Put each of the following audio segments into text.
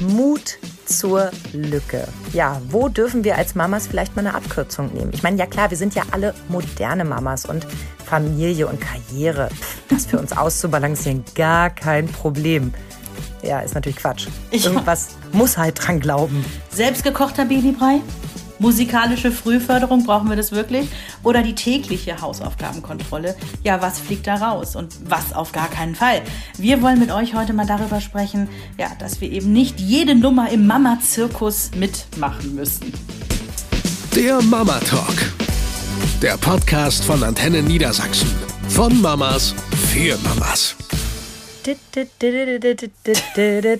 Mut zur Lücke. Ja, wo dürfen wir als Mamas vielleicht mal eine Abkürzung nehmen? Ich meine, ja klar, wir sind ja alle moderne Mamas und Familie und Karriere, das für uns auszubalancieren, gar kein Problem. Ja, ist natürlich Quatsch. Irgendwas muss halt dran glauben. Selbstgekochter Babybrei? Musikalische Frühförderung, brauchen wir das wirklich? Oder die tägliche Hausaufgabenkontrolle? Ja, was fliegt da raus und was auf gar keinen Fall? Wir wollen mit euch heute mal darüber sprechen, ja, dass wir eben nicht jede Nummer im Mama-Zirkus mitmachen müssen. Der Mama Talk. Der Podcast von Antenne Niedersachsen. Von Mamas für Mamas.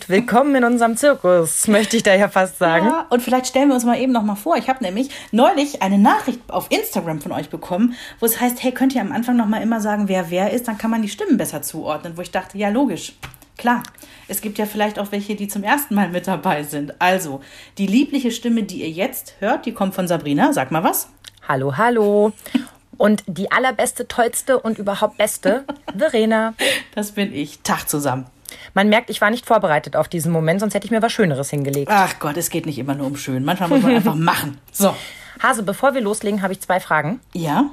Willkommen in unserem Zirkus, möchte ich da ja fast sagen. Ja, und vielleicht stellen wir uns mal eben noch mal vor. Ich habe nämlich neulich eine Nachricht auf Instagram von euch bekommen, wo es heißt, hey, könnt ihr am Anfang noch mal immer sagen, wer wer ist, dann kann man die Stimmen besser zuordnen. Wo ich dachte, ja, logisch. Klar, es gibt ja vielleicht auch welche, die zum ersten Mal mit dabei sind. Also, die liebliche Stimme, die ihr jetzt hört, die kommt von Sabrina. Sag mal was. Hallo, hallo. Und die allerbeste, tollste und überhaupt beste, Verena. Das bin ich. Tag zusammen. Man merkt, ich war nicht vorbereitet auf diesen Moment, sonst hätte ich mir was Schöneres hingelegt. Ach Gott, es geht nicht immer nur um schön. Manchmal muss man einfach machen. So. Hase, bevor wir loslegen, habe ich zwei Fragen. Ja?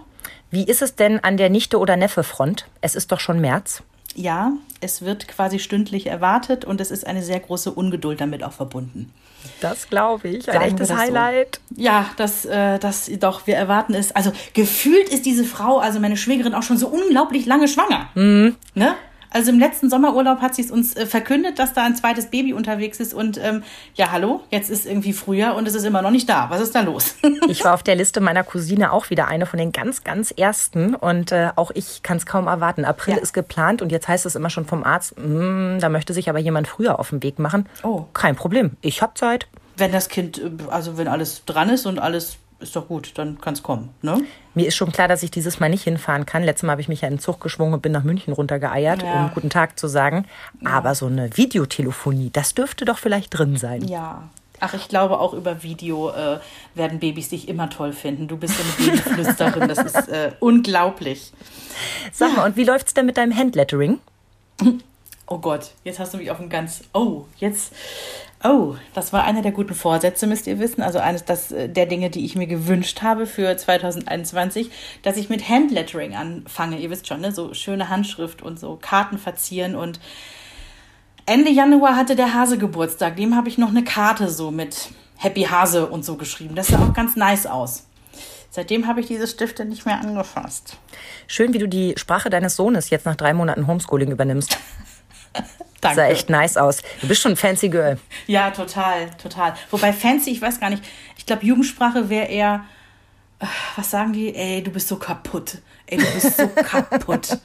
Wie ist es denn an der Nichte- oder Neffe-Front? Es ist doch schon März. Ja, es wird quasi stündlich erwartet und es ist eine sehr große Ungeduld damit auch verbunden. Das glaube ich. Ein Sagen echtes das so. Highlight. Ja, das, äh, das doch, wir erwarten es. Also gefühlt ist diese Frau, also meine Schwägerin, auch schon so unglaublich lange schwanger. Mhm. Ne? Also im letzten Sommerurlaub hat sie es uns äh, verkündet, dass da ein zweites Baby unterwegs ist. Und ähm, ja, hallo, jetzt ist irgendwie Frühjahr und es ist immer noch nicht da. Was ist da los? Ich war auf der Liste meiner Cousine auch wieder eine von den ganz, ganz ersten. Und äh, auch ich kann es kaum erwarten. April Ja. ist geplant und jetzt heißt es immer schon vom Arzt, "Mm, da möchte sich aber jemand früher auf den Weg machen. Oh. Kein Problem. Ich habe Zeit. wenn das Kind, äh, also wenn alles dran ist und alles ist doch gut, dann kann es kommen. Ne? Mir ist schon klar, dass ich dieses Mal nicht hinfahren kann. Letztes Mal habe ich mich ja in den Zug geschwungen und bin nach München runtergeeiert, Ja. um guten Tag zu sagen. Aber so eine Videotelefonie, das dürfte doch vielleicht drin sein. Ja. Ach, ich glaube auch über Video äh, werden Babys dich immer toll finden. Du bist so eine Babyflüsterin, das ist äh, unglaublich. Sag mal, und wie läuft's denn mit deinem Handlettering? Oh Gott, jetzt hast du mich auf ein ganz. Oh, jetzt. Oh, das war einer der guten Vorsätze, müsst ihr wissen. Also eines das, äh, der Dinge, die ich mir gewünscht habe für 2021, dass ich mit Handlettering anfange. Ihr wisst schon, ne? so schöne Handschrift und so Karten verzieren. Und Ende Januar hatte der Hase Geburtstag. Dem habe ich noch eine Karte so mit Happy Hase und so geschrieben. Das sah auch ganz nice aus. Seitdem habe ich diese Stifte nicht mehr angefasst. Schön, wie du die Sprache deines Sohnes jetzt nach drei Monaten Homeschooling übernimmst. Danke. Sah echt nice aus. Du bist schon ein fancy Girl. Ja, total, total. Wobei fancy, ich weiß gar nicht, ich glaube, Jugendsprache wäre eher, äh, was sagen die? Ey, du bist so kaputt. Ey, du bist so kaputt.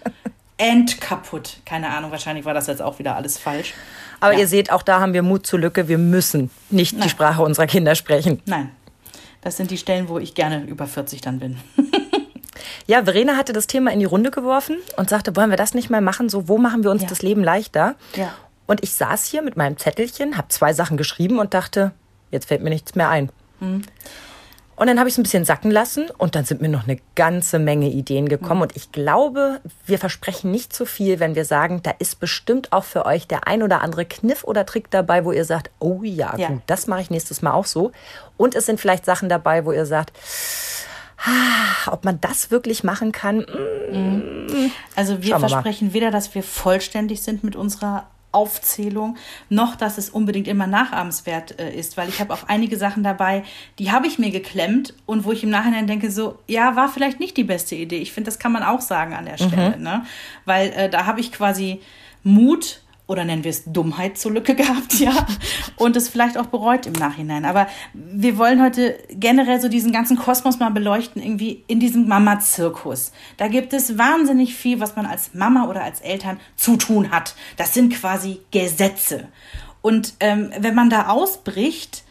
Endkaputt. Keine Ahnung, wahrscheinlich war das jetzt auch wieder alles falsch. Aber Ja. ihr seht, auch da haben wir Mut zur Lücke. Wir müssen nicht die Nein. Sprache unserer Kinder sprechen. Nein, das sind die Stellen, wo ich gerne über 40 dann bin. Ja, Verena hatte das Thema in die Runde geworfen und sagte, wollen wir das nicht mal machen? So, wo machen wir uns Ja. das Leben leichter? Ja. Und ich saß hier mit meinem Zettelchen, habe zwei Sachen geschrieben und dachte, jetzt fällt mir nichts mehr ein. Hm. Und dann habe ich es ein bisschen sacken lassen und dann sind mir noch eine ganze Menge Ideen gekommen. Hm. Und ich glaube, wir versprechen nicht zu viel, wenn wir sagen, da ist bestimmt auch für euch der ein oder andere Kniff oder Trick dabei, wo ihr sagt, oh ja, Ja. gut, das mache ich nächstes Mal auch so. Und es sind vielleicht Sachen dabei, wo ihr sagt, ob man das wirklich machen kann, mm, Also wir wir mal. versprechen weder, dass wir vollständig sind mit unserer Aufzählung, noch dass es unbedingt immer nachahmenswert äh, ist, weil ich habe auch einige Sachen dabei, die habe ich mir geklemmt und wo ich im Nachhinein denke, so, ja, war vielleicht nicht die beste Idee. Ich finde, das kann man auch sagen an der Stelle, ne? Weil äh, da habe ich quasi Mut oder nennen wir es Dummheit zur Lücke gehabt, ja, und es vielleicht auch bereut im Nachhinein. Aber wir wollen heute generell so diesen ganzen Kosmos mal beleuchten, irgendwie in diesem Mama-Zirkus. Da gibt es wahnsinnig viel, was man als Mama oder als Eltern zu tun hat. Das sind quasi Gesetze. Und ähm, wenn man da ausbricht,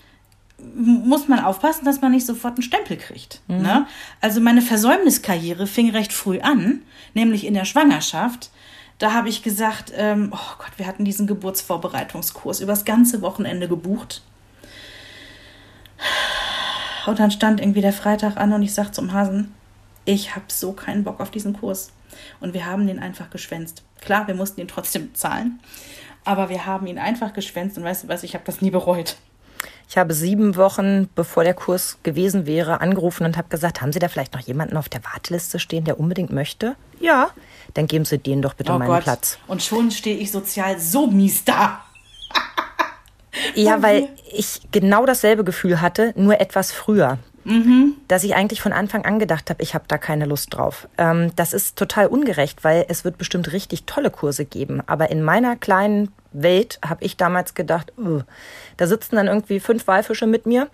muss man aufpassen, dass man nicht sofort einen Stempel kriegt. Ne? Also meine Versäumniskarriere fing recht früh an, nämlich in der Schwangerschaft. Da habe ich gesagt, ähm, oh Gott, wir hatten diesen Geburtsvorbereitungskurs übers ganze Wochenende gebucht. Und dann stand irgendwie der Freitag an und ich sagte zum Hasen, ich habe so keinen Bock auf diesen Kurs. Und wir haben den einfach geschwänzt. Klar, wir mussten ihn trotzdem bezahlen. Aber wir haben ihn einfach geschwänzt und weißt du was, ich habe das nie bereut. Ich habe sieben Wochen, bevor der Kurs gewesen wäre, angerufen und habe gesagt, haben Sie da vielleicht noch jemanden auf der Warteliste stehen, der unbedingt möchte? Ja. Dann geben Sie denen doch bitte Oh meinen Gott. Platz. Und schon stehe ich sozial so mies da. Ja, weil ich genau dasselbe Gefühl hatte, nur etwas früher. Dass ich eigentlich von Anfang an gedacht habe, ich habe da keine Lust drauf. Ähm, das ist total ungerecht, weil es wird bestimmt richtig tolle Kurse geben. Aber in meiner kleinen Welt habe ich damals gedacht, "Ugh." da sitzen dann irgendwie fünf Walfische mit mir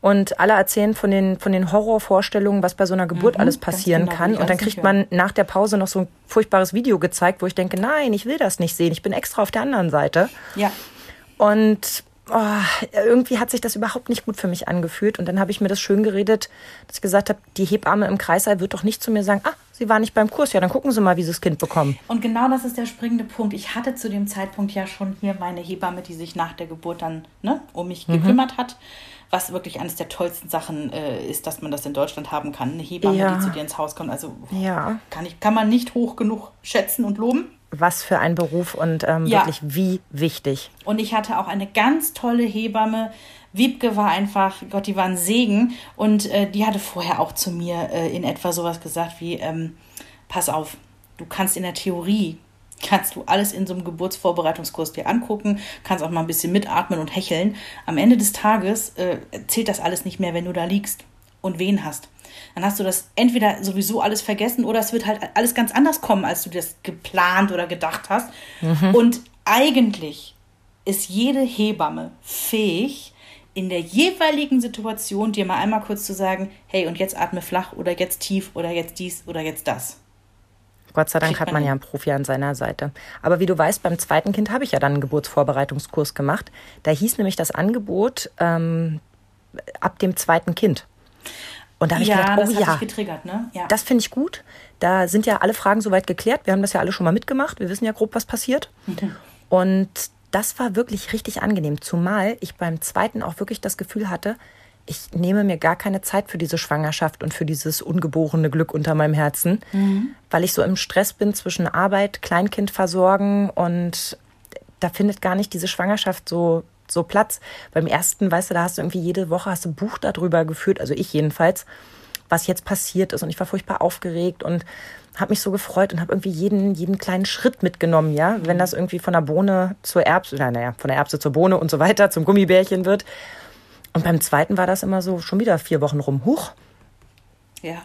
und alle erzählen von den, von den Horrorvorstellungen, was bei so einer Geburt alles passieren genau, kann. Und dann kriegt man nach der Pause noch so ein furchtbares Video gezeigt, wo ich denke, nein, ich will das nicht sehen. Ich bin extra auf der anderen Seite. Ja. Und oh, irgendwie hat sich das überhaupt nicht gut für mich angefühlt. Und dann habe ich mir das schön geredet, dass ich gesagt habe, die Hebamme im Kreissaal wird doch nicht zu mir sagen, ah, Sie waren nicht beim Kurs. Ja, dann gucken Sie mal, wie Sie das Kind bekommen. Und genau das ist der springende Punkt. Ich hatte zu dem Zeitpunkt ja schon hier meine Hebamme, die sich nach der Geburt dann ne, um mich Mhm. gekümmert hat. Was wirklich eines der tollsten Sachen äh, ist, dass man das in Deutschland haben kann. Eine Hebamme, Ja. die zu dir ins Haus kommt. Also Ja. kann, ich, kann man nicht hoch genug schätzen und loben. Was für ein Beruf und ähm, Ja. wirklich wie wichtig. Und ich hatte auch eine ganz tolle Hebamme. Wiebke war einfach, Gott, die war ein Segen. Und äh, die hatte vorher auch zu mir äh, in etwa sowas gesagt wie, ähm, pass auf, du kannst in der Theorie, kannst du alles in so einem Geburtsvorbereitungskurs dir angucken, kannst auch mal ein bisschen mitatmen und hecheln. Am Ende des Tages äh, zählt das alles nicht mehr, wenn du da liegst und wen hast. Dann hast du das entweder sowieso alles vergessen oder es wird halt alles ganz anders kommen, als du das geplant oder gedacht hast. Und eigentlich ist jede Hebamme fähig, in der jeweiligen Situation dir mal einmal kurz zu sagen, hey, und jetzt atme flach oder jetzt tief oder jetzt dies oder jetzt das. Gott sei Dank hat man ja einen Profi an seiner Seite. Aber wie du weißt, beim zweiten Kind habe ich ja dann einen Geburtsvorbereitungskurs gemacht. Da hieß nämlich das Angebot ähm, ab dem zweiten Kind. Und da habe ich ja, gedacht, das oh hat ja, getriggert, ne? Ja. das finde ich gut. Da sind ja alle Fragen soweit geklärt. Wir haben das ja alle schon mal mitgemacht. Wir wissen ja grob, was passiert. Und das war wirklich richtig angenehm. Zumal ich beim zweiten auch wirklich das Gefühl hatte, ich nehme mir gar keine Zeit für diese Schwangerschaft und für dieses ungeborene Glück unter meinem Herzen, weil ich so im Stress bin zwischen Arbeit, Kleinkind versorgen und da findet gar nicht diese Schwangerschaft so, so Platz. Beim ersten, weißt du, da hast du irgendwie jede Woche hast du ein Buch darüber geführt, also ich jedenfalls, was jetzt passiert ist. Und ich war furchtbar aufgeregt und habe mich so gefreut und habe irgendwie jeden, jeden kleinen Schritt mitgenommen, ja. Wenn das irgendwie von der Bohne zur Erbse, na, naja, von der Erbse zur Bohne und so weiter, zum Gummibärchen wird. Und beim zweiten war das immer so schon wieder vier Wochen rum. Huch. ja.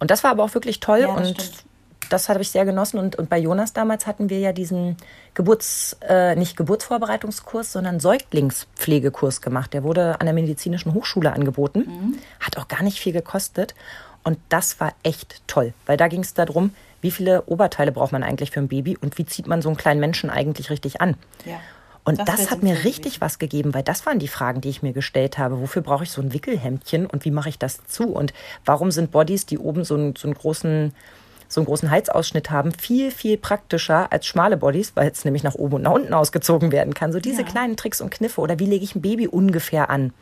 Und das war aber auch wirklich toll Ja, das und stimmt. das habe ich sehr genossen. Und, und bei Jonas damals hatten wir ja diesen Geburts, äh, nicht Geburtsvorbereitungskurs, sondern Säuglingspflegekurs gemacht. Der wurde an der Medizinischen Hochschule angeboten, Mhm. hat auch gar nicht viel gekostet. Und das war echt toll, weil da ging es darum, wie viele Oberteile braucht man eigentlich für ein Baby und wie zieht man so einen kleinen Menschen eigentlich richtig an. Ja. Und Das das, hat mir richtig was gegeben, weil das waren die Fragen, die ich mir gestellt habe. Wofür brauche ich so ein Wickelhemdchen und wie mache ich das zu? Und warum sind Bodies, die oben so einen, so einen großen so einen großen Halsausschnitt haben, viel, viel praktischer als schmale Bodies, weil es nämlich nach oben und nach unten ausgezogen werden kann. So diese Ja. kleinen Tricks und Kniffe. Oder wie lege ich ein Baby ungefähr an?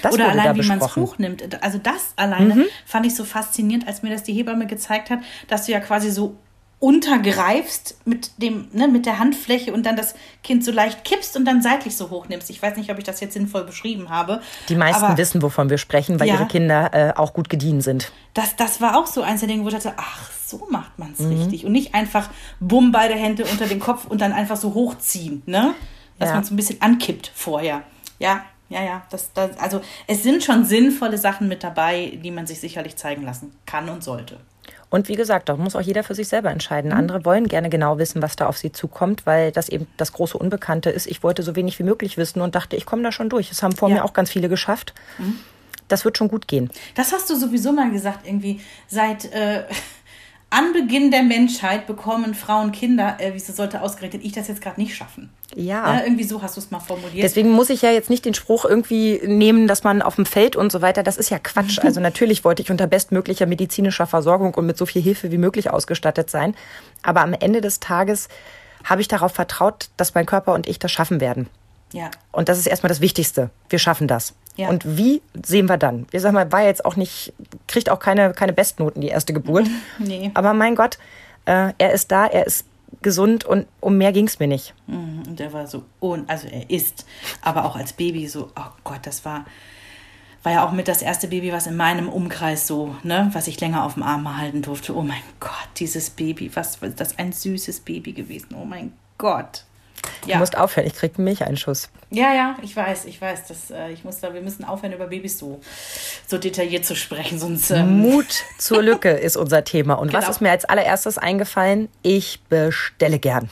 Das Oder allein, wie man es. Mhm. hochnimmt. Also das alleine fand ich so faszinierend, als mir das die Hebamme gezeigt hat, dass du ja quasi so untergreifst mit dem, ne, mit der Handfläche und dann das Kind so leicht kippst und dann seitlich so hochnimmst. Ich weiß nicht, ob ich das jetzt sinnvoll beschrieben habe. Die meisten aber wissen, wovon wir sprechen, weil Ja. ihre Kinder äh, auch gut gediehen sind. Das, das war auch so eins der Dinge, wo ich dachte, ach, so macht man es Mhm. richtig. Und nicht einfach bumm, beide Hände unter den Kopf und dann einfach so hochziehen, ne? Dass Ja. man so ein bisschen ankippt vorher. Ja, ja, ja. Das, das, also es sind schon sinnvolle Sachen mit dabei, die man sich sicherlich zeigen lassen kann und sollte. Und wie gesagt, da muss auch jeder für sich selber entscheiden. Mhm. Andere wollen gerne genau wissen, was da auf sie zukommt, weil das eben das große Unbekannte ist. Ich wollte so wenig wie möglich wissen und dachte, ich komme da schon durch. Das haben vor Ja. Mhm. mir auch ganz viele geschafft. Das wird schon gut gehen. Das hast du sowieso mal gesagt, irgendwie seit äh, Anbeginn der Menschheit bekommen Frauen Kinder. Äh, wieso sollte ausgerechnet ich das jetzt gerade nicht schaffen? Ja. Ne? Irgendwie so hast du es mal formuliert. Deswegen muss ich ja jetzt nicht den Spruch irgendwie nehmen, dass man auf dem Feld und so weiter, das ist ja Quatsch. Also natürlich wollte ich unter bestmöglicher medizinischer Versorgung und mit so viel Hilfe wie möglich ausgestattet sein. Aber am Ende des Tages habe ich darauf vertraut, dass mein Körper und ich das schaffen werden. ja. Und das ist erstmal das Wichtigste. Wir schaffen das. Ja. Und wie sehen wir dann? Ich sag mal, war jetzt auch nicht, kriegt auch keine, keine Bestnoten, die erste Geburt. Nee. Aber mein Gott, äh, er ist da, er ist gesund und um mehr ging es mir nicht. Mhm, Und er war so, un also er ist, aber auch als Baby so, oh Gott, das war, war ja auch mit das erste Baby, was in meinem Umkreis so, ne, was ich länger auf dem Arm halten durfte. Oh mein Gott, dieses Baby, was was das ein süßes Baby gewesen? Oh mein Gott. Du musst aufhören, ich krieg einen Milcheinschuss. Ja, ja, ich weiß, ich weiß, dass äh, ich muss da, wir müssen aufhören, über Babys so, so detailliert zu sprechen, sonst. Ähm, Mut zur Lücke ist unser Thema. Und was Genau. ist mir als allererstes eingefallen? Ich bestelle gern.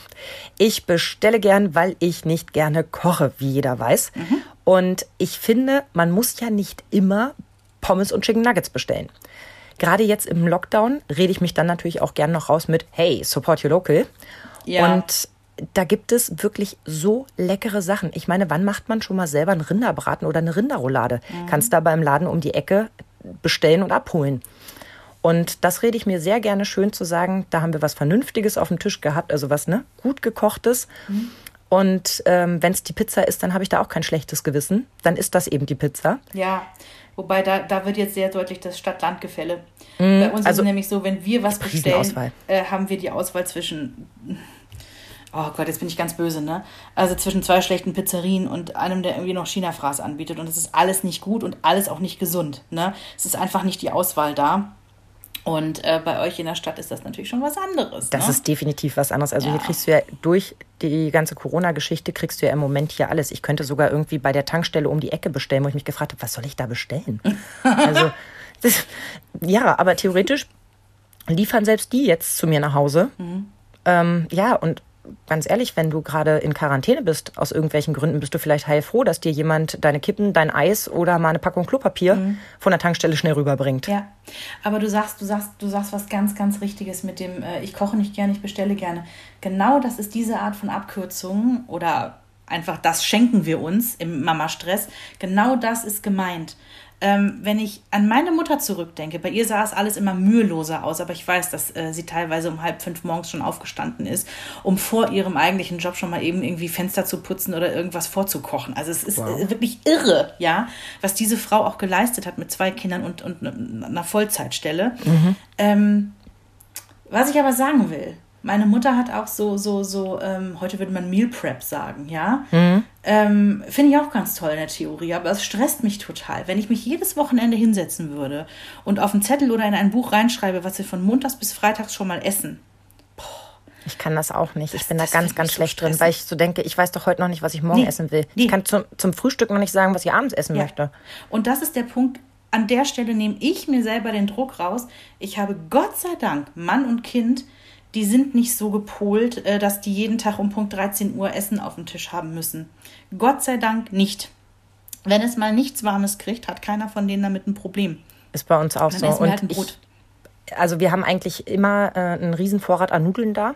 Ich bestelle gern, weil ich nicht gerne koche, wie jeder weiß. Mhm. Und ich finde, man muss ja nicht immer Pommes und Chicken Nuggets bestellen. Gerade jetzt im Lockdown rede ich mich dann natürlich auch gern noch raus mit Hey, support your local. Ja. Und da gibt es wirklich so leckere Sachen. Ich meine, wann macht man schon mal selber einen Rinderbraten oder eine Rinderroulade? Kannst da beim Laden um die Ecke bestellen und abholen. Und das rede ich mir sehr gerne schön zu sagen, da haben wir was Vernünftiges auf dem Tisch gehabt, also was ne, gut gekochtes. Und ähm, wenn es die Pizza ist, dann habe ich da auch kein schlechtes Gewissen. Dann ist das eben die Pizza. Ja, wobei da, da wird jetzt sehr deutlich das Stadt-Land-Gefälle. Bei uns ist also es nämlich so, wenn wir was bestellen, äh, haben wir die Auswahl zwischen. Oh Gott, jetzt bin ich ganz böse, ne? Also zwischen zwei schlechten Pizzerien und einem, der irgendwie noch China-Fraß anbietet. Und es ist alles nicht gut und alles auch nicht gesund, ne? Es ist einfach nicht die Auswahl da. Und äh, bei euch in der Stadt ist das natürlich schon was anderes. Das ne? ist definitiv was anderes. Also hier Ja. kriegst du ja durch die ganze Corona-Geschichte kriegst du ja im Moment hier alles. Ich könnte sogar irgendwie bei der Tankstelle um die Ecke bestellen, wo ich mich gefragt habe, was soll ich da bestellen? also das, ja, aber theoretisch liefern selbst die jetzt zu mir nach Hause. Ähm, ja, und ganz ehrlich, wenn du gerade in Quarantäne bist, aus irgendwelchen Gründen, bist du vielleicht heilfroh, dass dir jemand deine Kippen, dein Eis oder mal eine Packung Klopapier von der Tankstelle schnell rüberbringt. Ja, aber du sagst, du sagst, du sagst was ganz, ganz Richtiges mit dem, äh, ich koche nicht gerne, ich bestelle gerne. Genau das ist diese Art von Abkürzung oder einfach das schenken wir uns im Mama-Stress. Genau das ist gemeint. Ähm, wenn ich an meine Mutter zurückdenke, bei ihr sah es alles immer müheloser aus, aber ich weiß, dass äh, sie teilweise um halb fünf morgens schon aufgestanden ist, um vor ihrem eigentlichen Job schon mal eben irgendwie Fenster zu putzen oder irgendwas vorzukochen. Also es ist äh, wirklich irre, ja, was diese Frau auch geleistet hat mit zwei Kindern und, und einer Vollzeitstelle. Ähm, was ich aber sagen will, meine Mutter hat auch so, so, so, ähm, heute würde man Meal Prep sagen, ja. Ähm, Finde ich auch ganz toll in der Theorie, aber es stresst mich total. Wenn ich mich jedes Wochenende hinsetzen würde und auf einen Zettel oder in ein Buch reinschreibe, was wir von montags bis freitags schon mal essen. Ich kann das auch nicht. Ich Das- bin da ganz, ganz ich so schlecht drin, weil ich so denke, ich weiß doch heute noch nicht, was ich morgen Nee, essen will. nee. Ich kann zum, zum Frühstück noch nicht sagen, was ich abends essen möchte. Und das ist der Punkt, an der Stelle nehme ich mir selber den Druck raus. Ich habe Gott sei Dank Mann und Kind, die sind nicht so gepolt, äh, dass die jeden Tag um Punkt 13 Uhr Essen auf dem Tisch haben müssen. Gott sei Dank nicht. Wenn es mal nichts Warmes kriegt, hat keiner von denen damit ein Problem. Ist bei uns auch Dann so. wir Und halt ein ich, Brot. also wir haben eigentlich immer äh, einen riesen Vorrat an Nudeln da.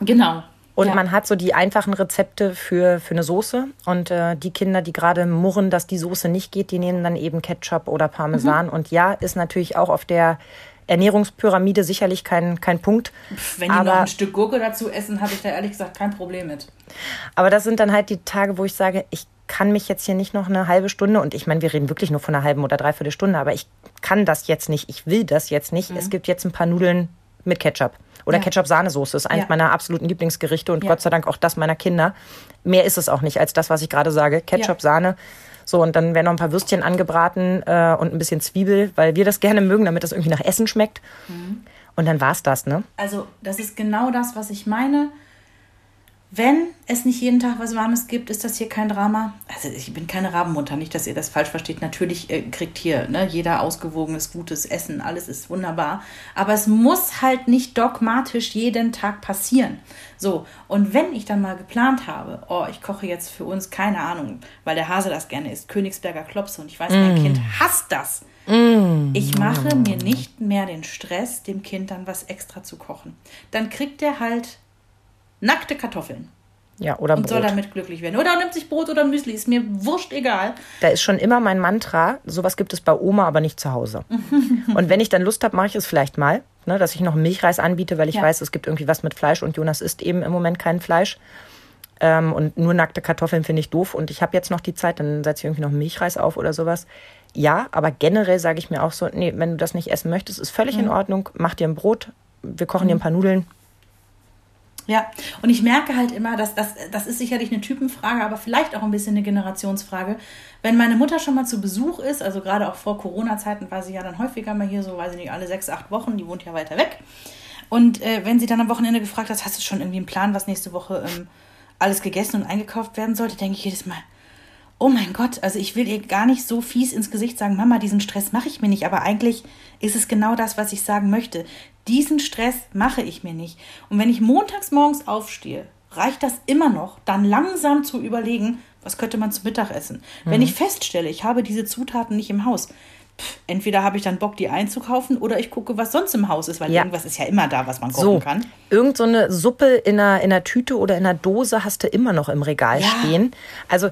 Genau. Und ja. man hat so die einfachen Rezepte für, für eine Soße. Und äh, die Kinder, die gerade murren, dass die Soße nicht geht, die nehmen dann eben Ketchup oder Parmesan. Mhm. Und ja, ist natürlich auch auf der Ernährungspyramide sicherlich kein, kein Punkt. Wenn die noch aber, ein Stück Gurke dazu essen, habe ich da ehrlich gesagt kein Problem mit. aber das sind dann halt die Tage, wo ich sage, ich kann mich jetzt hier nicht noch eine halbe Stunde, und ich meine, wir reden wirklich nur von einer halben oder dreiviertel Stunde, aber ich kann das jetzt nicht, ich will das jetzt nicht. Es gibt jetzt ein paar Nudeln mit Ketchup. Oder Mhm. Ja. Ketchup-Sahnesoße ist eines Ja. meiner absoluten Lieblingsgerichte und Ja. Gott sei Dank auch das meiner Kinder. Mehr ist es auch nicht als das, was ich gerade sage. Ketchup. Sahne. So, und dann werden noch ein paar Würstchen angebraten äh, und ein bisschen Zwiebel, weil wir das gerne mögen, damit das irgendwie nach Essen schmeckt. Mhm. Und dann war's das, ne? Also, das ist genau das, was ich meine. Wenn es nicht jeden Tag was Warmes gibt, ist das hier kein Drama. Also ich bin keine Rabenmutter, nicht, dass ihr das falsch versteht. Natürlich äh, kriegt hier ne, jeder ausgewogenes, gutes Essen, alles ist wunderbar. Aber es muss halt nicht dogmatisch jeden Tag passieren. So, und wenn ich dann mal geplant habe, oh, ich koche jetzt für uns, keine Ahnung, weil der Hase das gerne isst, Königsberger Klopse und ich weiß, mein Kind hasst das. Ich mache mir nicht mehr den Stress, dem Kind dann was extra zu kochen. Dann kriegt er halt nackte Kartoffeln Ja, oder und soll Brot. damit glücklich werden. Oder er nimmt sich Brot oder Müsli, ist mir wurscht egal. Da ist schon immer mein Mantra, sowas gibt es bei Oma, aber nicht zu Hause. und wenn ich dann Lust habe, mache ich es vielleicht mal, ne, dass ich noch einen Milchreis anbiete, weil ich Ja. weiß, es gibt irgendwie was mit Fleisch und Jonas isst eben im Moment kein Fleisch. Ähm, und nur nackte Kartoffeln finde ich doof. Und ich habe jetzt noch die Zeit, dann setze ich irgendwie noch einen Milchreis auf oder sowas. Ja, aber generell sage ich mir auch so, nee, wenn du das nicht essen möchtest, ist völlig in Ordnung. Mach dir ein Brot, wir kochen dir ein paar Nudeln. Ja, und ich merke halt immer, dass das, das ist sicherlich eine Typenfrage, aber vielleicht auch ein bisschen eine Generationsfrage. Wenn meine Mutter schon mal zu Besuch ist, also gerade auch vor Corona-Zeiten war sie ja dann häufiger mal hier, so weiß ich nicht, alle sechs, acht Wochen, die wohnt ja weiter weg. Und äh, wenn sie dann am Wochenende gefragt hat, hast du schon irgendwie einen Plan, was nächste Woche ähm, alles gegessen und eingekauft werden sollte, denke ich jedes Mal, oh mein Gott, also ich will ihr gar nicht so fies ins Gesicht sagen, Mama, diesen Stress mache ich mir nicht, aber eigentlich ist es genau das, was ich sagen möchte. Diesen Stress mache ich mir nicht. Und wenn ich montags morgens aufstehe, reicht das immer noch, dann langsam zu überlegen, was könnte man zu Mittag essen. Mhm. Wenn ich feststelle, ich habe diese Zutaten nicht im Haus, pff, entweder habe ich dann Bock, die einzukaufen oder ich gucke, was sonst im Haus ist, weil ja. irgendwas ist ja immer da, was man kochen so, kann. Irgend so eine Suppe in einer, in einer Tüte oder in einer Dose hast du immer noch im Regal ja. stehen. Also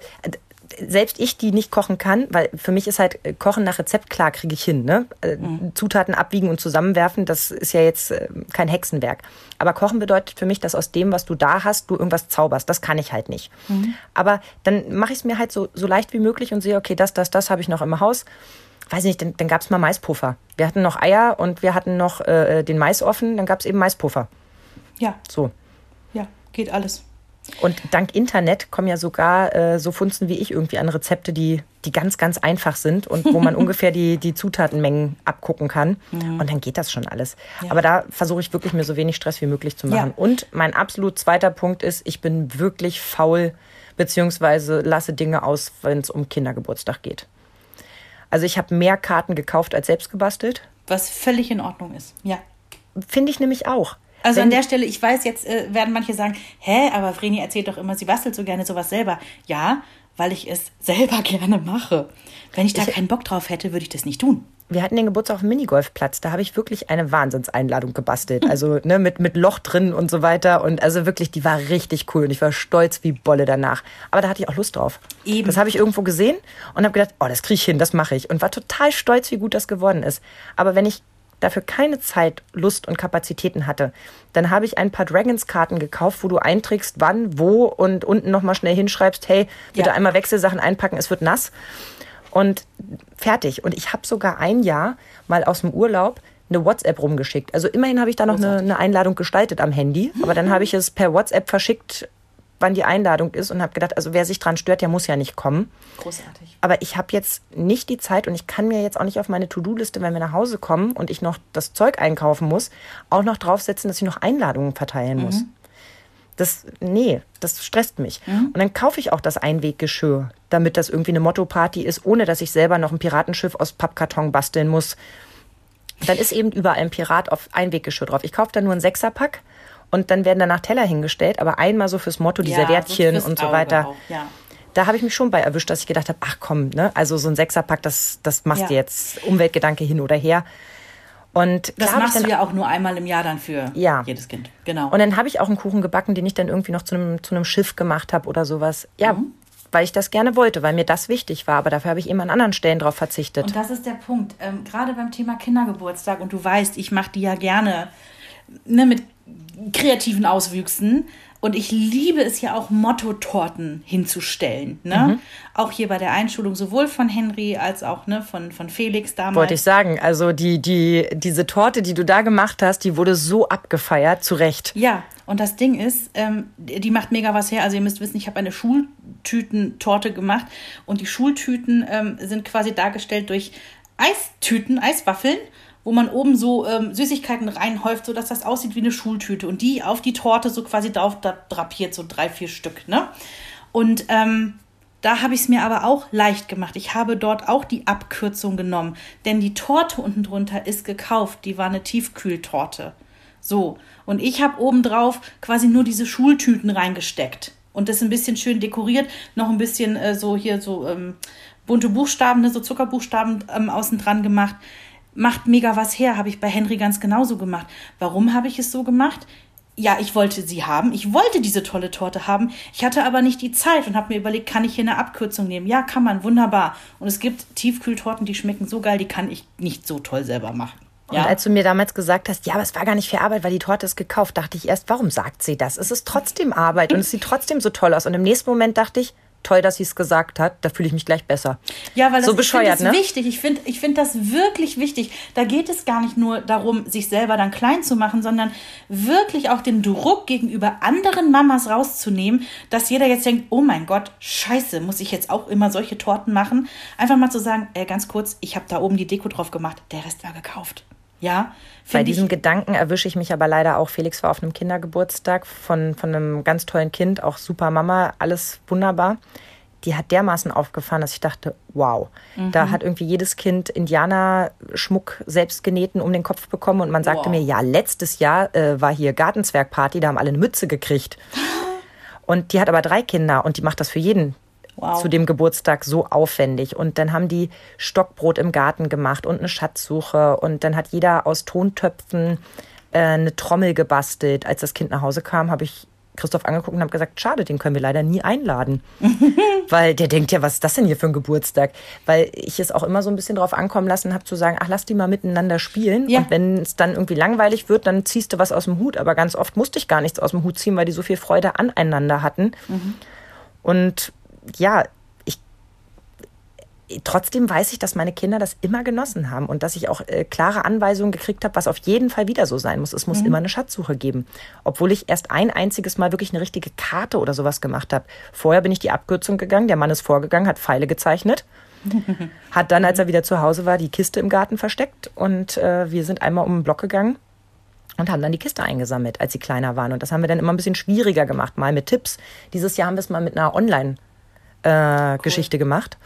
selbst ich, die nicht kochen kann, weil für mich ist halt äh, Kochen nach Rezept klar, kriege ich hin. Ne? Äh, mhm. Zutaten abwiegen und zusammenwerfen, das ist ja jetzt äh, kein Hexenwerk. Aber Kochen bedeutet für mich, dass aus dem, was du da hast, du irgendwas zauberst. Das kann ich halt nicht. Mhm. Aber dann mache ich es mir halt so, so leicht wie möglich und sehe, okay, das, das, das habe ich noch im Haus. Weiß nicht, dann, dann gab es mal Maispuffer. Wir hatten noch Eier und wir hatten noch äh, den Mais offen, dann gab es eben Maispuffer. Ja. So. Ja, geht alles. Und dank Internet kommen ja sogar äh, so Funzen wie ich irgendwie an Rezepte, die, die ganz, ganz einfach sind und wo man ungefähr die, die Zutatenmengen abgucken kann. Mhm. Und dann geht das schon alles. Ja. Aber da versuche ich wirklich mir so wenig Stress wie möglich zu machen. Ja. Und mein absolut zweiter Punkt ist, ich bin wirklich faul, beziehungsweise lasse Dinge aus, wenn es um Kindergeburtstag geht. Also ich habe mehr Karten gekauft als selbst gebastelt. Was völlig in Ordnung ist, ja. Finde ich nämlich auch. Also an der Stelle, ich weiß, jetzt äh, werden manche sagen, hä, aber Vreni erzählt doch immer, sie bastelt so gerne sowas selber. Ja, weil ich es selber gerne mache. Wenn ich da ich, keinen Bock drauf hätte, würde ich das nicht tun. Wir hatten den Geburtstag auf dem Minigolfplatz. Da habe ich wirklich eine Wahnsinnseinladung gebastelt. Hm. Also ne, mit, mit Loch drin und so weiter. Und also wirklich, die war richtig cool. Und ich war stolz wie Bolle danach. Aber da hatte ich auch Lust drauf. Eben. Das habe ich irgendwo gesehen und habe gedacht, oh, das kriege ich hin, das mache ich. Und war total stolz, wie gut das geworden ist. Aber wenn ich dafür keine Zeit, Lust und Kapazitäten hatte, dann habe ich ein paar Dragons-Karten gekauft, wo du einträgst, wann, wo und unten nochmal schnell hinschreibst, hey, bitte ja. einmal Wechselsachen einpacken, es wird nass. Und fertig. Und ich habe sogar ein Jahr mal aus dem Urlaub eine WhatsApp rumgeschickt. Also immerhin habe ich da noch eine, eine, Einladung gestaltet am Handy, aber dann habe ich es per WhatsApp verschickt wann die Einladung ist und habe gedacht, also wer sich dran stört, der muss ja nicht kommen. Großartig. Aber ich habe jetzt nicht die Zeit und ich kann mir jetzt auch nicht auf meine To-Do-Liste, wenn wir nach Hause kommen und ich noch das Zeug einkaufen muss, auch noch draufsetzen, dass ich noch Einladungen verteilen mhm. muss. Das, nee, das stresst mich. Mhm. Und dann kaufe ich auch das Einweggeschirr, damit das irgendwie eine Motto-Party ist, ohne dass ich selber noch ein Piratenschiff aus Pappkarton basteln muss. Dann ist eben überall ein Pirat auf Einweggeschirr drauf. Ich kaufe da nur einen Sechserpack und dann werden danach Teller hingestellt, aber einmal so fürs Motto, die ja, Serviettchen so und so weiter. Auch, ja. Da habe ich mich schon bei erwischt, dass ich gedacht habe, ach komm, ne, also so ein Sechserpack, das, das machst ja. du jetzt Umweltgedanke hin oder her. Und das machst du ja auch nur einmal im Jahr dann für ja. jedes Kind. Genau. Und dann habe ich auch einen Kuchen gebacken, den ich dann irgendwie noch zu einem, zu einem Schiff gemacht habe oder sowas. Ja, mhm. weil ich das gerne wollte, weil mir das wichtig war. Aber dafür habe ich eben an anderen Stellen drauf verzichtet. Und das ist der Punkt. Ähm, gerade beim Thema Kindergeburtstag, und du weißt, ich mache die ja gerne ne, mit kreativen Auswüchsen. Und ich liebe es ja auch, Motto-Torten hinzustellen. Ne? Mhm. Auch hier bei der Einschulung, sowohl von Henry als auch ne, von, von Felix damals. Wollte ich sagen. Also die, die, diese Torte, die du da gemacht hast, die wurde so abgefeiert, zu Recht. Ja, und das Ding ist, ähm, die macht mega was her. Also ihr müsst wissen, ich habe eine Schultütentorte gemacht. Und die Schultüten ähm, sind quasi dargestellt durch Eistüten, Eiswaffeln wo man oben so ähm, Süßigkeiten reinhäuft, sodass das aussieht wie eine Schultüte und die auf die Torte so quasi drauf drapiert, so drei, vier Stück. Ne? Und ähm, da habe ich es mir aber auch leicht gemacht. Ich habe dort auch die Abkürzung genommen, denn die Torte unten drunter ist gekauft. Die war eine Tiefkühltorte. So, und ich habe obendrauf quasi nur diese Schultüten reingesteckt und das ein bisschen schön dekoriert, noch ein bisschen äh, so hier so ähm, bunte Buchstaben, ne, so Zuckerbuchstaben ähm, außen dran gemacht macht mega was her, habe ich bei Henry ganz genauso gemacht. Warum habe ich es so gemacht? Ja, ich wollte sie haben. Ich wollte diese tolle Torte haben. Ich hatte aber nicht die Zeit und habe mir überlegt, kann ich hier eine Abkürzung nehmen? Ja, kann man, wunderbar. Und es gibt Tiefkühltorten, die schmecken so geil, die kann ich nicht so toll selber machen. Ja? Und als du mir damals gesagt hast, ja, aber es war gar nicht viel Arbeit, weil die Torte ist gekauft, dachte ich erst, warum sagt sie das? Es ist trotzdem Arbeit und es sieht trotzdem so toll aus. Und im nächsten Moment dachte ich, toll, dass sie es gesagt hat, da fühle ich mich gleich besser. Ja, weil das, so ich bescheuert, finde das ne? wichtig. Ich finde ich find das wirklich wichtig. Da geht es gar nicht nur darum, sich selber dann klein zu machen, sondern wirklich auch den Druck gegenüber anderen Mamas rauszunehmen, dass jeder jetzt denkt, oh mein Gott, scheiße, muss ich jetzt auch immer solche Torten machen? Einfach mal zu sagen, äh, ganz kurz, ich habe da oben die Deko drauf gemacht, der Rest war gekauft. Ja, Bei diesem Gedanken erwische ich mich aber leider auch. Felix war auf einem Kindergeburtstag von, von einem ganz tollen Kind, auch super Mama, alles wunderbar. Die hat dermaßen aufgefahren, dass ich dachte, wow. Mhm. Da hat irgendwie jedes Kind Indianerschmuck selbst genähten um den Kopf bekommen. Und man sagte Wow. mir, ja, letztes Jahr äh, war hier Gartenzwergparty, da haben alle eine Mütze gekriegt. Und die hat aber drei Kinder und die macht das für jeden Wow. zu dem Geburtstag so aufwendig. Und dann haben die Stockbrot im Garten gemacht und eine Schatzsuche. Und dann hat jeder aus Tontöpfen äh, eine Trommel gebastelt. Als das Kind nach Hause kam, habe ich Christoph angeguckt und habe gesagt, schade, den können wir leider nie einladen. Weil der denkt ja, was ist das denn hier für ein Geburtstag? Weil ich es auch immer so ein bisschen drauf ankommen lassen habe, zu sagen, ach, lass die mal miteinander spielen. Ja. Und wenn es dann irgendwie langweilig wird, dann ziehst du was aus dem Hut. Aber ganz oft musste ich gar nichts aus dem Hut ziehen, weil die so viel Freude aneinander hatten. Und ja, ich trotzdem weiß ich, dass meine Kinder das immer genossen haben und dass ich auch äh, klare Anweisungen gekriegt habe, was auf jeden Fall wieder so sein muss. Es muss immer eine Schatzsuche geben. Obwohl ich erst ein einziges Mal wirklich eine richtige Karte oder sowas gemacht habe. Vorher bin ich die Abkürzung gegangen, der Mann ist vorgegangen, hat Pfeile gezeichnet. hat dann, als er wieder zu Hause war, die Kiste im Garten versteckt und äh, wir sind einmal um den Block gegangen und haben dann die Kiste eingesammelt, als sie kleiner waren. Und das haben wir dann immer ein bisschen schwieriger gemacht, mal mit Tipps. Dieses Jahr haben wir es mal mit einer Online-Geschichte gemacht.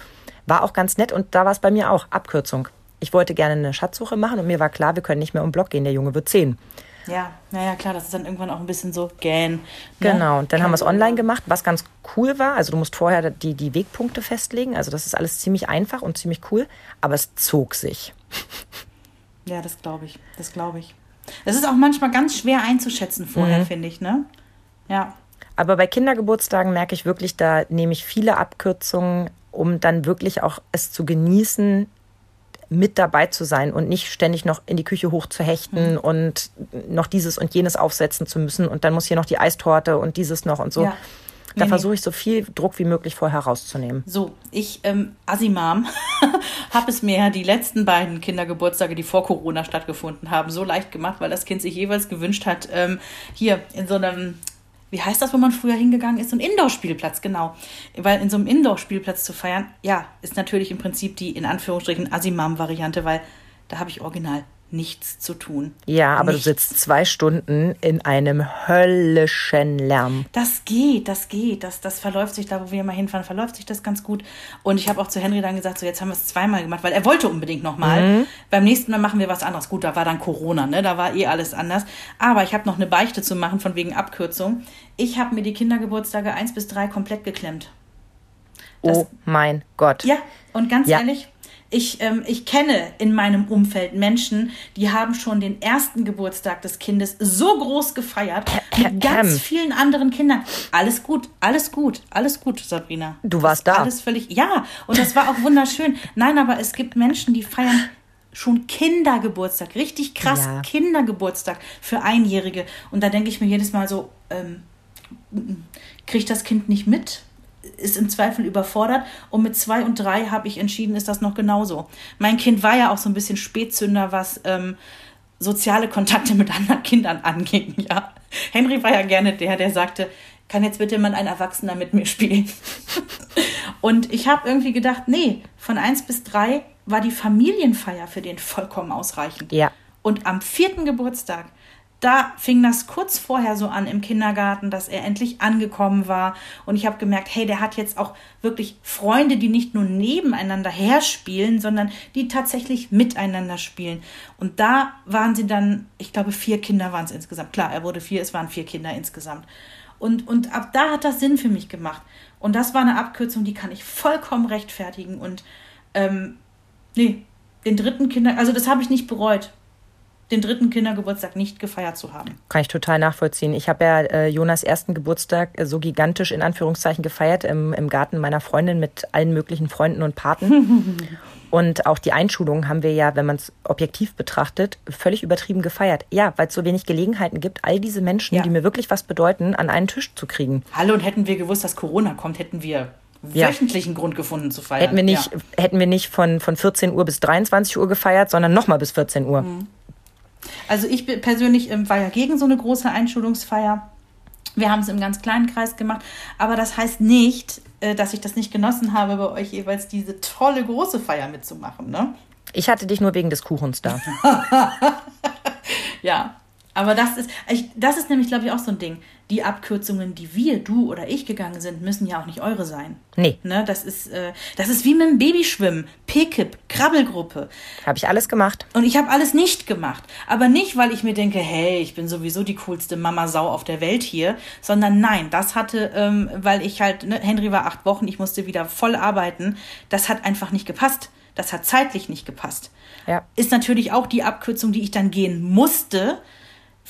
War auch ganz nett und da war es bei mir auch Abkürzung. Ich wollte gerne eine Schatzsuche machen und mir war klar, wir können nicht mehr um Block gehen, der Junge wird zehn. Ja, naja, klar, das ist dann irgendwann auch ein bisschen so gähn. ne? Genau, und dann Kann haben wir es online gemacht, was ganz cool war. Also du musst vorher die, die Wegpunkte festlegen. Also das ist alles ziemlich einfach und ziemlich cool, aber es zog sich. Ja, das glaube ich. Das glaube ich. Es ist auch manchmal ganz schwer einzuschätzen vorher, finde ich, ne? Ja. Aber bei Kindergeburtstagen merke ich wirklich, da nehme ich viele Abkürzungen, um dann wirklich auch es zu genießen, mit dabei zu sein und nicht ständig noch in die Küche hochzuhechten und noch dieses und jenes aufsetzen zu müssen und dann muss hier noch die Eistorte und dieses noch und so. Ja. Da Nee, versuche ich so viel Druck wie möglich vorher rauszunehmen. So, ich, ähm, Asimam, habe es mir ja die letzten beiden Kindergeburtstage, die vor Corona stattgefunden haben, so leicht gemacht, weil das Kind sich jeweils gewünscht hat, ähm, hier in so einem, wie heißt das, wo man früher hingegangen ist? So ein Indoor-Spielplatz, genau. Weil in so einem Indoor-Spielplatz zu feiern, ja, ist natürlich im Prinzip die in Anführungsstrichen Asimam-Variante, weil da habe ich original nichts zu tun. Ja, aber Nichts. du sitzt zwei Stunden in einem höllischen Lärm. Das geht, das geht. Das, das verläuft sich, da wo wir immer hinfahren, verläuft sich das ganz gut. Und ich habe auch zu Henry dann gesagt, so jetzt haben wir es zweimal gemacht, weil er wollte unbedingt nochmal. Beim nächsten Mal machen wir was anderes. Gut, da war dann Corona, ne? Da war eh alles anders. Aber ich habe noch eine Beichte zu machen von wegen Abkürzung. Ich habe mir die Kindergeburtstage eins bis drei komplett geklemmt. oh mein Gott. Ja, und ganz Ja. ehrlich, ich, ähm, ich kenne in meinem Umfeld Menschen, die haben schon den ersten Geburtstag des Kindes so groß gefeiert, mit ganz vielen anderen Kindern. Alles gut, alles gut, alles gut, Sabrina. Du warst da. Alles völlig, ja, und das war auch wunderschön. Nein, aber es gibt Menschen, die feiern schon Kindergeburtstag, richtig krass Ja. Kindergeburtstag für Einjährige. Und da denke ich mir jedes Mal so, ähm, kriegt das Kind nicht mit, ist im Zweifel überfordert. Und mit zwei und drei habe ich entschieden, ist das noch genauso. Mein Kind war ja auch so ein bisschen Spätzünder, was ähm, soziale Kontakte mit anderen Kindern anging. Ja. Henry war ja gerne der, der sagte, kann jetzt bitte mal ein Erwachsener mit mir spielen? und ich habe irgendwie gedacht, nee, von eins bis drei war die Familienfeier für den vollkommen ausreichend. Ja. Und am vierten Geburtstag, da fing das kurz vorher so an im Kindergarten, dass er endlich angekommen war. Und ich habe gemerkt, hey, der hat jetzt auch wirklich Freunde, die nicht nur nebeneinander herspielen, sondern die tatsächlich miteinander spielen. Und da waren sie dann, ich glaube, vier Kinder waren es insgesamt. Klar, er wurde vier, es waren vier Kinder insgesamt. Und, und ab da hat das Sinn für mich gemacht. Und das war eine Abkürzung, die kann ich vollkommen rechtfertigen. Und ähm, nee, den dritten Kinder, also das habe ich nicht bereut den dritten Kindergeburtstag nicht gefeiert zu haben. Kann ich total nachvollziehen. Ich habe ja äh, Jonas ersten Geburtstag äh, so gigantisch in Anführungszeichen gefeiert im, im Garten meiner Freundin mit allen möglichen Freunden und Paten. und auch die Einschulung haben wir ja, wenn man es objektiv betrachtet, völlig übertrieben gefeiert. Ja, weil es so wenig Gelegenheiten gibt, all diese Menschen, Ja. die mir wirklich was bedeuten, an einen Tisch zu kriegen. Hallo, und hätten wir gewusst, dass Corona kommt, hätten wir Ja. wöchentlichen Grund gefunden zu feiern. Hätten wir nicht, Ja. hätten wir nicht von, von 14 Uhr bis 23 Uhr gefeiert, sondern nochmal bis 14 Uhr. Mhm. Also ich persönlich ähm, war ja gegen so eine große Einschulungsfeier. Wir haben es im ganz kleinen Kreis gemacht, aber das heißt nicht, äh, dass ich das nicht genossen habe, bei euch jeweils diese tolle große Feier mitzumachen. Ne? Ich hatte dich nur wegen des Kuchens da. Ja, aber das ist, das ist nämlich, glaube ich, auch so ein Ding. Die Abkürzungen, die wir, du oder ich gegangen sind, müssen ja auch nicht eure sein. Nee. Ne, das, ist, äh, das ist wie mit dem Babyschwimmen, P-Kip, Krabbelgruppe. Habe ich alles gemacht. Und ich habe alles nicht gemacht. Aber nicht, weil ich mir denke, hey, ich bin sowieso die coolste Mama-Sau auf der Welt hier, sondern nein, das hatte, ähm, weil ich halt, ne, Henry war acht Wochen, ich musste wieder voll arbeiten. Das hat einfach nicht gepasst. Das hat zeitlich nicht gepasst. Ja. Ist natürlich auch die Abkürzung, die ich dann gehen musste.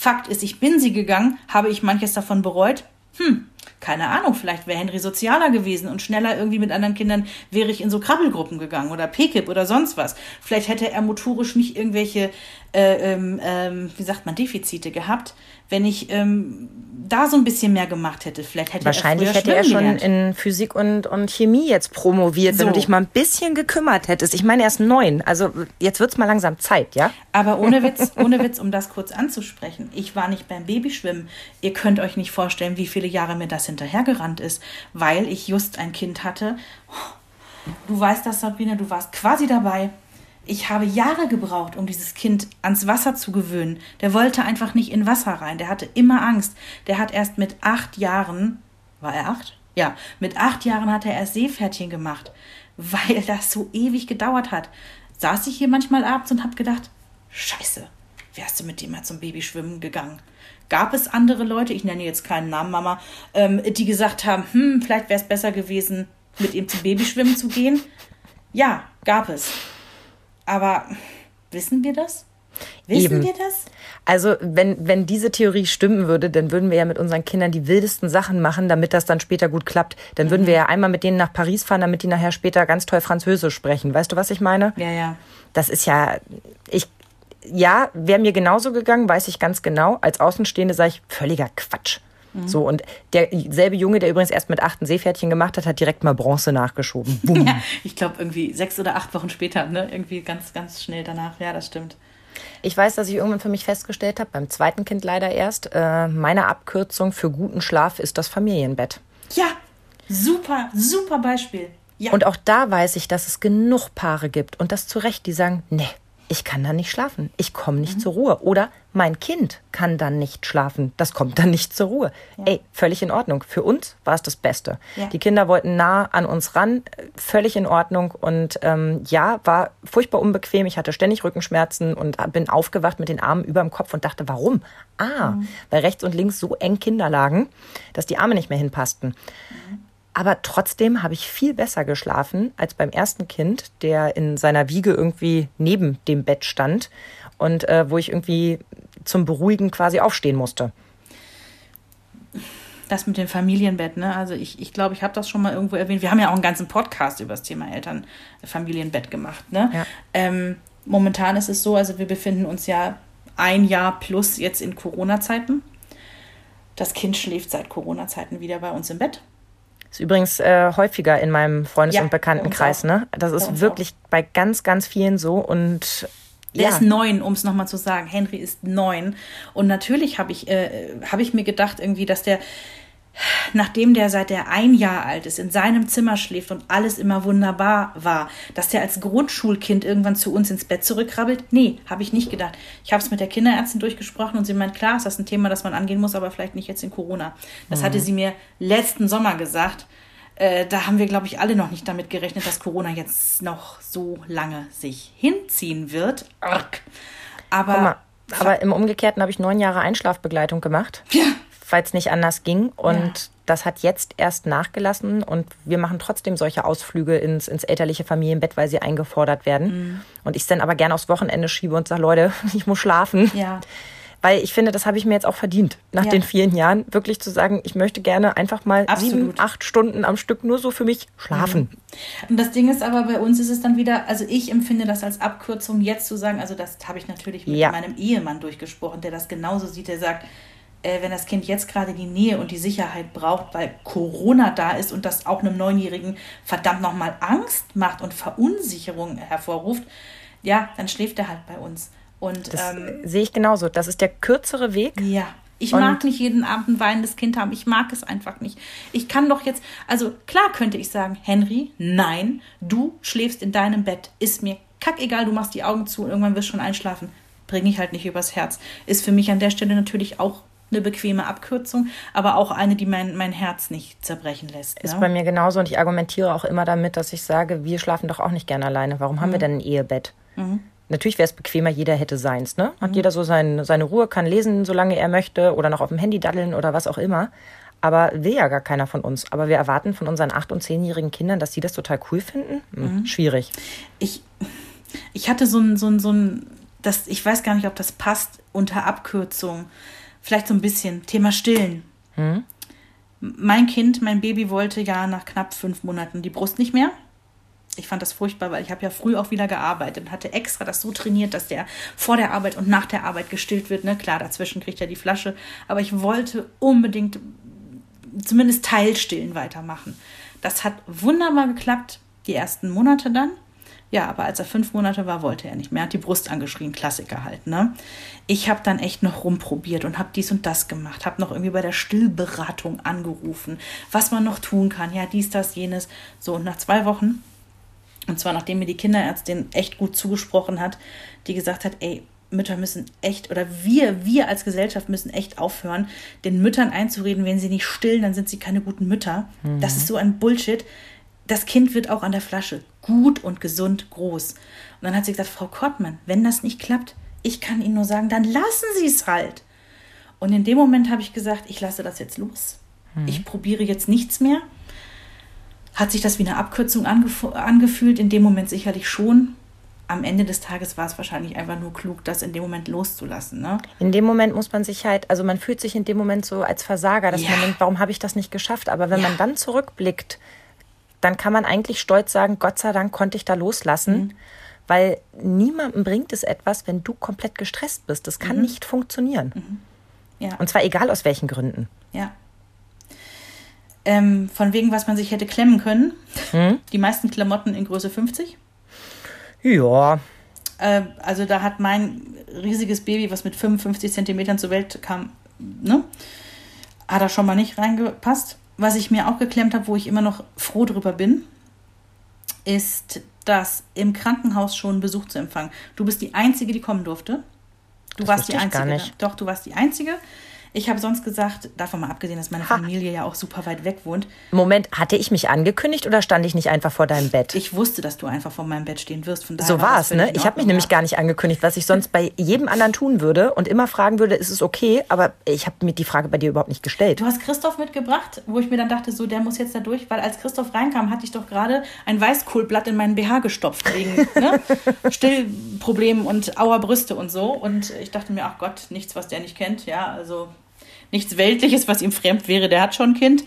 Fakt ist, ich bin sie gegangen, habe ich manches davon bereut? Hm, keine Ahnung, vielleicht wäre Henry sozialer gewesen und schneller irgendwie mit anderen Kindern wäre ich in so Krabbelgruppen gegangen oder PKIP oder sonst was. Vielleicht hätte er motorisch nicht irgendwelche, äh, ähm, ähm, wie sagt man, Defizite gehabt, wenn ich ähm, da so ein bisschen mehr gemacht hätte. Vielleicht hätte Wahrscheinlich er hätte er schon gelernt. in Physik und, und Chemie jetzt promoviert, wenn So. du dich mal ein bisschen gekümmert hättest. Ich meine, er ist neun. Also jetzt wird's mal langsam Zeit, ja? Aber ohne Witz, ohne Witz, um das kurz anzusprechen. Ich war nicht beim Babyschwimmen. Ihr könnt euch nicht vorstellen, wie viele Jahre mir das hinterhergerannt ist, weil ich just ein Kind hatte. Du weißt das, Sabrina, du warst quasi dabei. Ich habe Jahre gebraucht, um dieses Kind ans Wasser zu gewöhnen. Der wollte einfach nicht in Wasser rein. Der hatte immer Angst. Der hat erst mit acht Jahren, war er acht? Ja, mit acht Jahren hat er erst Seepferdchen gemacht, weil das so ewig gedauert hat. Saß ich hier manchmal abends und habe gedacht, Scheiße, wärst du mit dem mal zum Babyschwimmen gegangen? Gab es andere Leute, ich nenne jetzt keinen Namen, Mama, ähm, die gesagt haben, hm, vielleicht wäre es besser gewesen, mit ihm zum Babyschwimmen zu gehen? Ja, gab es. Aber wissen wir das? Wissen Eben. wir das? Also, wenn, wenn diese Theorie stimmen würde, dann würden wir ja mit unseren Kindern die wildesten Sachen machen, damit das dann später gut klappt. Dann würden wir ja einmal mit denen nach Paris fahren, damit die nachher später ganz toll Französisch sprechen. Weißt du, was ich meine? Ja, ja. Das ist ja, ich, ja, wäre mir genauso gegangen, weiß ich ganz genau. Als Außenstehende sage ich, völliger Quatsch. So, und derselbe Junge, der übrigens erst mit acht ein Seepferdchen gemacht hat, hat direkt mal Bronze nachgeschoben. Ja ich glaube, irgendwie sechs oder acht Wochen später, ne? Irgendwie ganz, ganz schnell danach. Ja, das stimmt. Ich weiß, dass ich irgendwann für mich festgestellt habe, beim zweiten Kind leider erst, äh, meine Abkürzung für guten Schlaf ist das Familienbett. Ja, super, super Beispiel. Ja. Und auch da weiß ich, dass es genug Paare gibt und das zu Recht, die sagen, nee, ich kann dann nicht schlafen, ich komme nicht zur Ruhe. Oder mein Kind kann dann nicht schlafen, das kommt dann nicht zur Ruhe. Ey, völlig in Ordnung. Für uns war es das Beste. Ja. Die Kinder wollten nah an uns ran, völlig in Ordnung. Und ähm, ja, war furchtbar unbequem. Ich hatte ständig Rückenschmerzen und bin aufgewacht mit den Armen über dem Kopf und dachte, warum? Ah, weil rechts und links so eng Kinder lagen, dass die Arme nicht mehr hinpassten. Aber trotzdem habe ich viel besser geschlafen als beim ersten Kind, der in seiner Wiege irgendwie neben dem Bett stand und äh, wo ich irgendwie zum Beruhigen quasi aufstehen musste. Das mit dem Familienbett, ne? Also ich, ich glaube, ich habe das schon mal irgendwo erwähnt. Wir haben ja auch einen ganzen Podcast über das Thema Eltern Familienbett gemacht, ne? Ja. Ähm, momentan ist es so, also wir befinden uns ja ein Jahr plus jetzt in Corona-Zeiten. Das Kind schläft seit Corona-Zeiten wieder bei uns im Bett. Ist übrigens äh, häufiger in meinem Freundes- Ja, und Bekanntenkreis, ne? Das ist wirklich bei ganz, ganz vielen so und Der ja. ist neun, um es nochmal zu sagen. Henry ist neun. Und natürlich habe ich, äh, hab ich mir gedacht, irgendwie, dass der, nachdem der seit der ein Jahr alt ist, in seinem Zimmer schläft und alles immer wunderbar war, dass der als Grundschulkind irgendwann zu uns ins Bett zurückkrabbelt? Nee, habe ich nicht gedacht. Ich habe es mit der Kinderärztin durchgesprochen und sie meint, klar, ist das ein Thema, das man angehen muss, aber vielleicht nicht jetzt in Corona. Das hatte sie mir letzten Sommer gesagt. Äh, da haben wir, glaube ich, alle noch nicht damit gerechnet, dass Corona jetzt noch so lange sich hinziehen wird. Arg. Aber mal, aber im Umgekehrten habe ich neun Jahre Einschlafbegleitung gemacht, weil es nicht anders ging. Und Ja. das hat jetzt erst nachgelassen. Und wir machen trotzdem solche Ausflüge ins, ins elterliche Familienbett, weil sie eingefordert werden. Mhm. Und ich es dann aber gerne aufs Wochenende schiebe und sage, Leute, ich muss schlafen. ja, Weil ich finde, das habe ich mir jetzt auch verdient, nach Ja. den vielen Jahren, wirklich zu sagen, ich möchte gerne einfach mal Absolut. sieben, acht Stunden am Stück nur so für mich schlafen. Und das Ding ist aber, bei uns ist es dann wieder, also ich empfinde das als Abkürzung, jetzt zu sagen, also das habe ich natürlich mit Ja. meinem Ehemann durchgesprochen, der das genauso sieht, der sagt, äh, wenn das Kind jetzt gerade die Nähe und die Sicherheit braucht, weil Corona da ist und das auch einem Neunjährigen verdammt nochmal Angst macht und Verunsicherung hervorruft, ja, dann schläft er halt bei uns. Und Das ähm, sehe ich genauso. Das ist der kürzere Weg. ja. Ich Und- mag nicht jeden Abend ein weinendes Kind haben. Ich mag es einfach nicht. Ich kann doch jetzt, also klar könnte ich sagen, Henry, nein, du schläfst in deinem Bett. Ist mir kackegal, du machst die Augen zu und irgendwann wirst du schon einschlafen. Bring ich halt nicht übers Herz. Ist für mich an der Stelle natürlich auch eine bequeme Abkürzung, aber auch eine, die mein, mein Herz nicht zerbrechen lässt. Ist ne? bei mir genauso und ich argumentiere auch immer damit, dass ich sage, wir schlafen doch auch nicht gerne alleine. Warum haben wir denn ein Ehebett? Natürlich wäre es bequemer, jeder hätte seins, ne? Hat jeder so sein, seine Ruhe, kann lesen, solange er möchte oder noch auf dem Handy daddeln oder was auch immer. Aber will ja gar keiner von uns. Aber wir erwarten von unseren acht- und zehnjährigen Kindern, dass sie das total cool finden. Hm, Schwierig. ich, ich hatte so ein, so ein, so ein, das, ich weiß gar nicht, ob das passt unter Abkürzung. Vielleicht so ein bisschen. Thema Stillen. Mein Kind, mein Baby wollte ja nach knapp fünf Monaten die Brust nicht mehr. Ich fand das furchtbar, weil ich habe ja früh auch wieder gearbeitet und hatte extra das so trainiert, dass der vor der Arbeit und nach der Arbeit gestillt wird. Ne? Klar, dazwischen kriegt er die Flasche. Aber ich wollte unbedingt zumindest Teilstillen weitermachen. Das hat wunderbar geklappt, die ersten Monate dann. Ja, aber als er fünf Monate war, wollte er nicht mehr. Hat die Brust angeschrien, Klassiker halt. Ne? Ich habe dann echt noch rumprobiert und habe dies und das gemacht. Habe noch irgendwie bei der Stillberatung angerufen, was man noch tun kann. Ja, dies, das, jenes. So, und nach zwei Wochen, und zwar nachdem mir die Kinderärztin echt gut zugesprochen hat, die gesagt hat, ey, Mütter müssen echt, oder wir, wir als Gesellschaft müssen echt aufhören, den Müttern einzureden, wenn sie nicht stillen, dann sind sie keine guten Mütter. Das ist so ein Bullshit. Das Kind wird auch an der Flasche gut und gesund groß. Und dann hat sie gesagt, Frau Kortmann, wenn das nicht klappt, ich kann Ihnen nur sagen, dann lassen Sie es halt. Und in dem Moment habe ich gesagt, ich lasse das jetzt los. Ich probiere jetzt nichts mehr. Hat sich das wie eine Abkürzung angef angefühlt? In dem Moment sicherlich schon. Am Ende des Tages war es wahrscheinlich einfach nur klug, das in dem Moment loszulassen. Ne? In dem Moment muss man sich halt, also man fühlt sich in dem Moment so als Versager, dass Ja. man denkt, warum habe ich das nicht geschafft? Aber wenn Ja. man dann zurückblickt, dann kann man eigentlich stolz sagen, Gott sei Dank konnte ich da loslassen, Mhm. weil niemandem bringt es etwas, wenn du komplett gestresst bist. Das kann nicht funktionieren. Mhm. Ja. Und zwar egal aus welchen Gründen. Ja. Ähm, von wegen, was man sich hätte klemmen können. Die meisten Klamotten in Größe 50. Ja, Äh, also da hat mein riesiges Baby, was mit 55 Zentimetern zur Welt kam, ne? Hat da schon mal nicht reingepasst. Was ich mir auch geklemmt habe, wo ich immer noch froh drüber bin, ist, dass im Krankenhaus schon Besuch zu empfangen. Du bist die Einzige, die kommen durfte. Du Das warst die Einzige. Doch, du warst die Einzige. Ich habe sonst gesagt, davon mal abgesehen, dass meine Ha. Familie ja auch super weit weg wohnt, Moment, hatte ich mich angekündigt oder stand ich nicht einfach vor deinem Bett? ich wusste, dass du einfach vor meinem Bett stehen wirst. Von daher so war es, ne? Ich habe mich nämlich gar nicht angekündigt, was ich sonst bei jedem anderen tun würde und immer fragen würde, ist es okay? Aber ich habe mir die Frage bei dir überhaupt nicht gestellt. Du hast Christoph mitgebracht, wo ich mir dann dachte, so, der muss jetzt da durch, weil als Christoph reinkam, hatte ich doch gerade ein Weißkohlblatt in meinen BH gestopft wegen ne? Stillproblemen und auer Brüste und so. Und ich dachte mir, ach Gott, nichts, was der nicht kennt. Ja, also nichts Weltliches, was ihm fremd wäre, der hat schon ein Kind.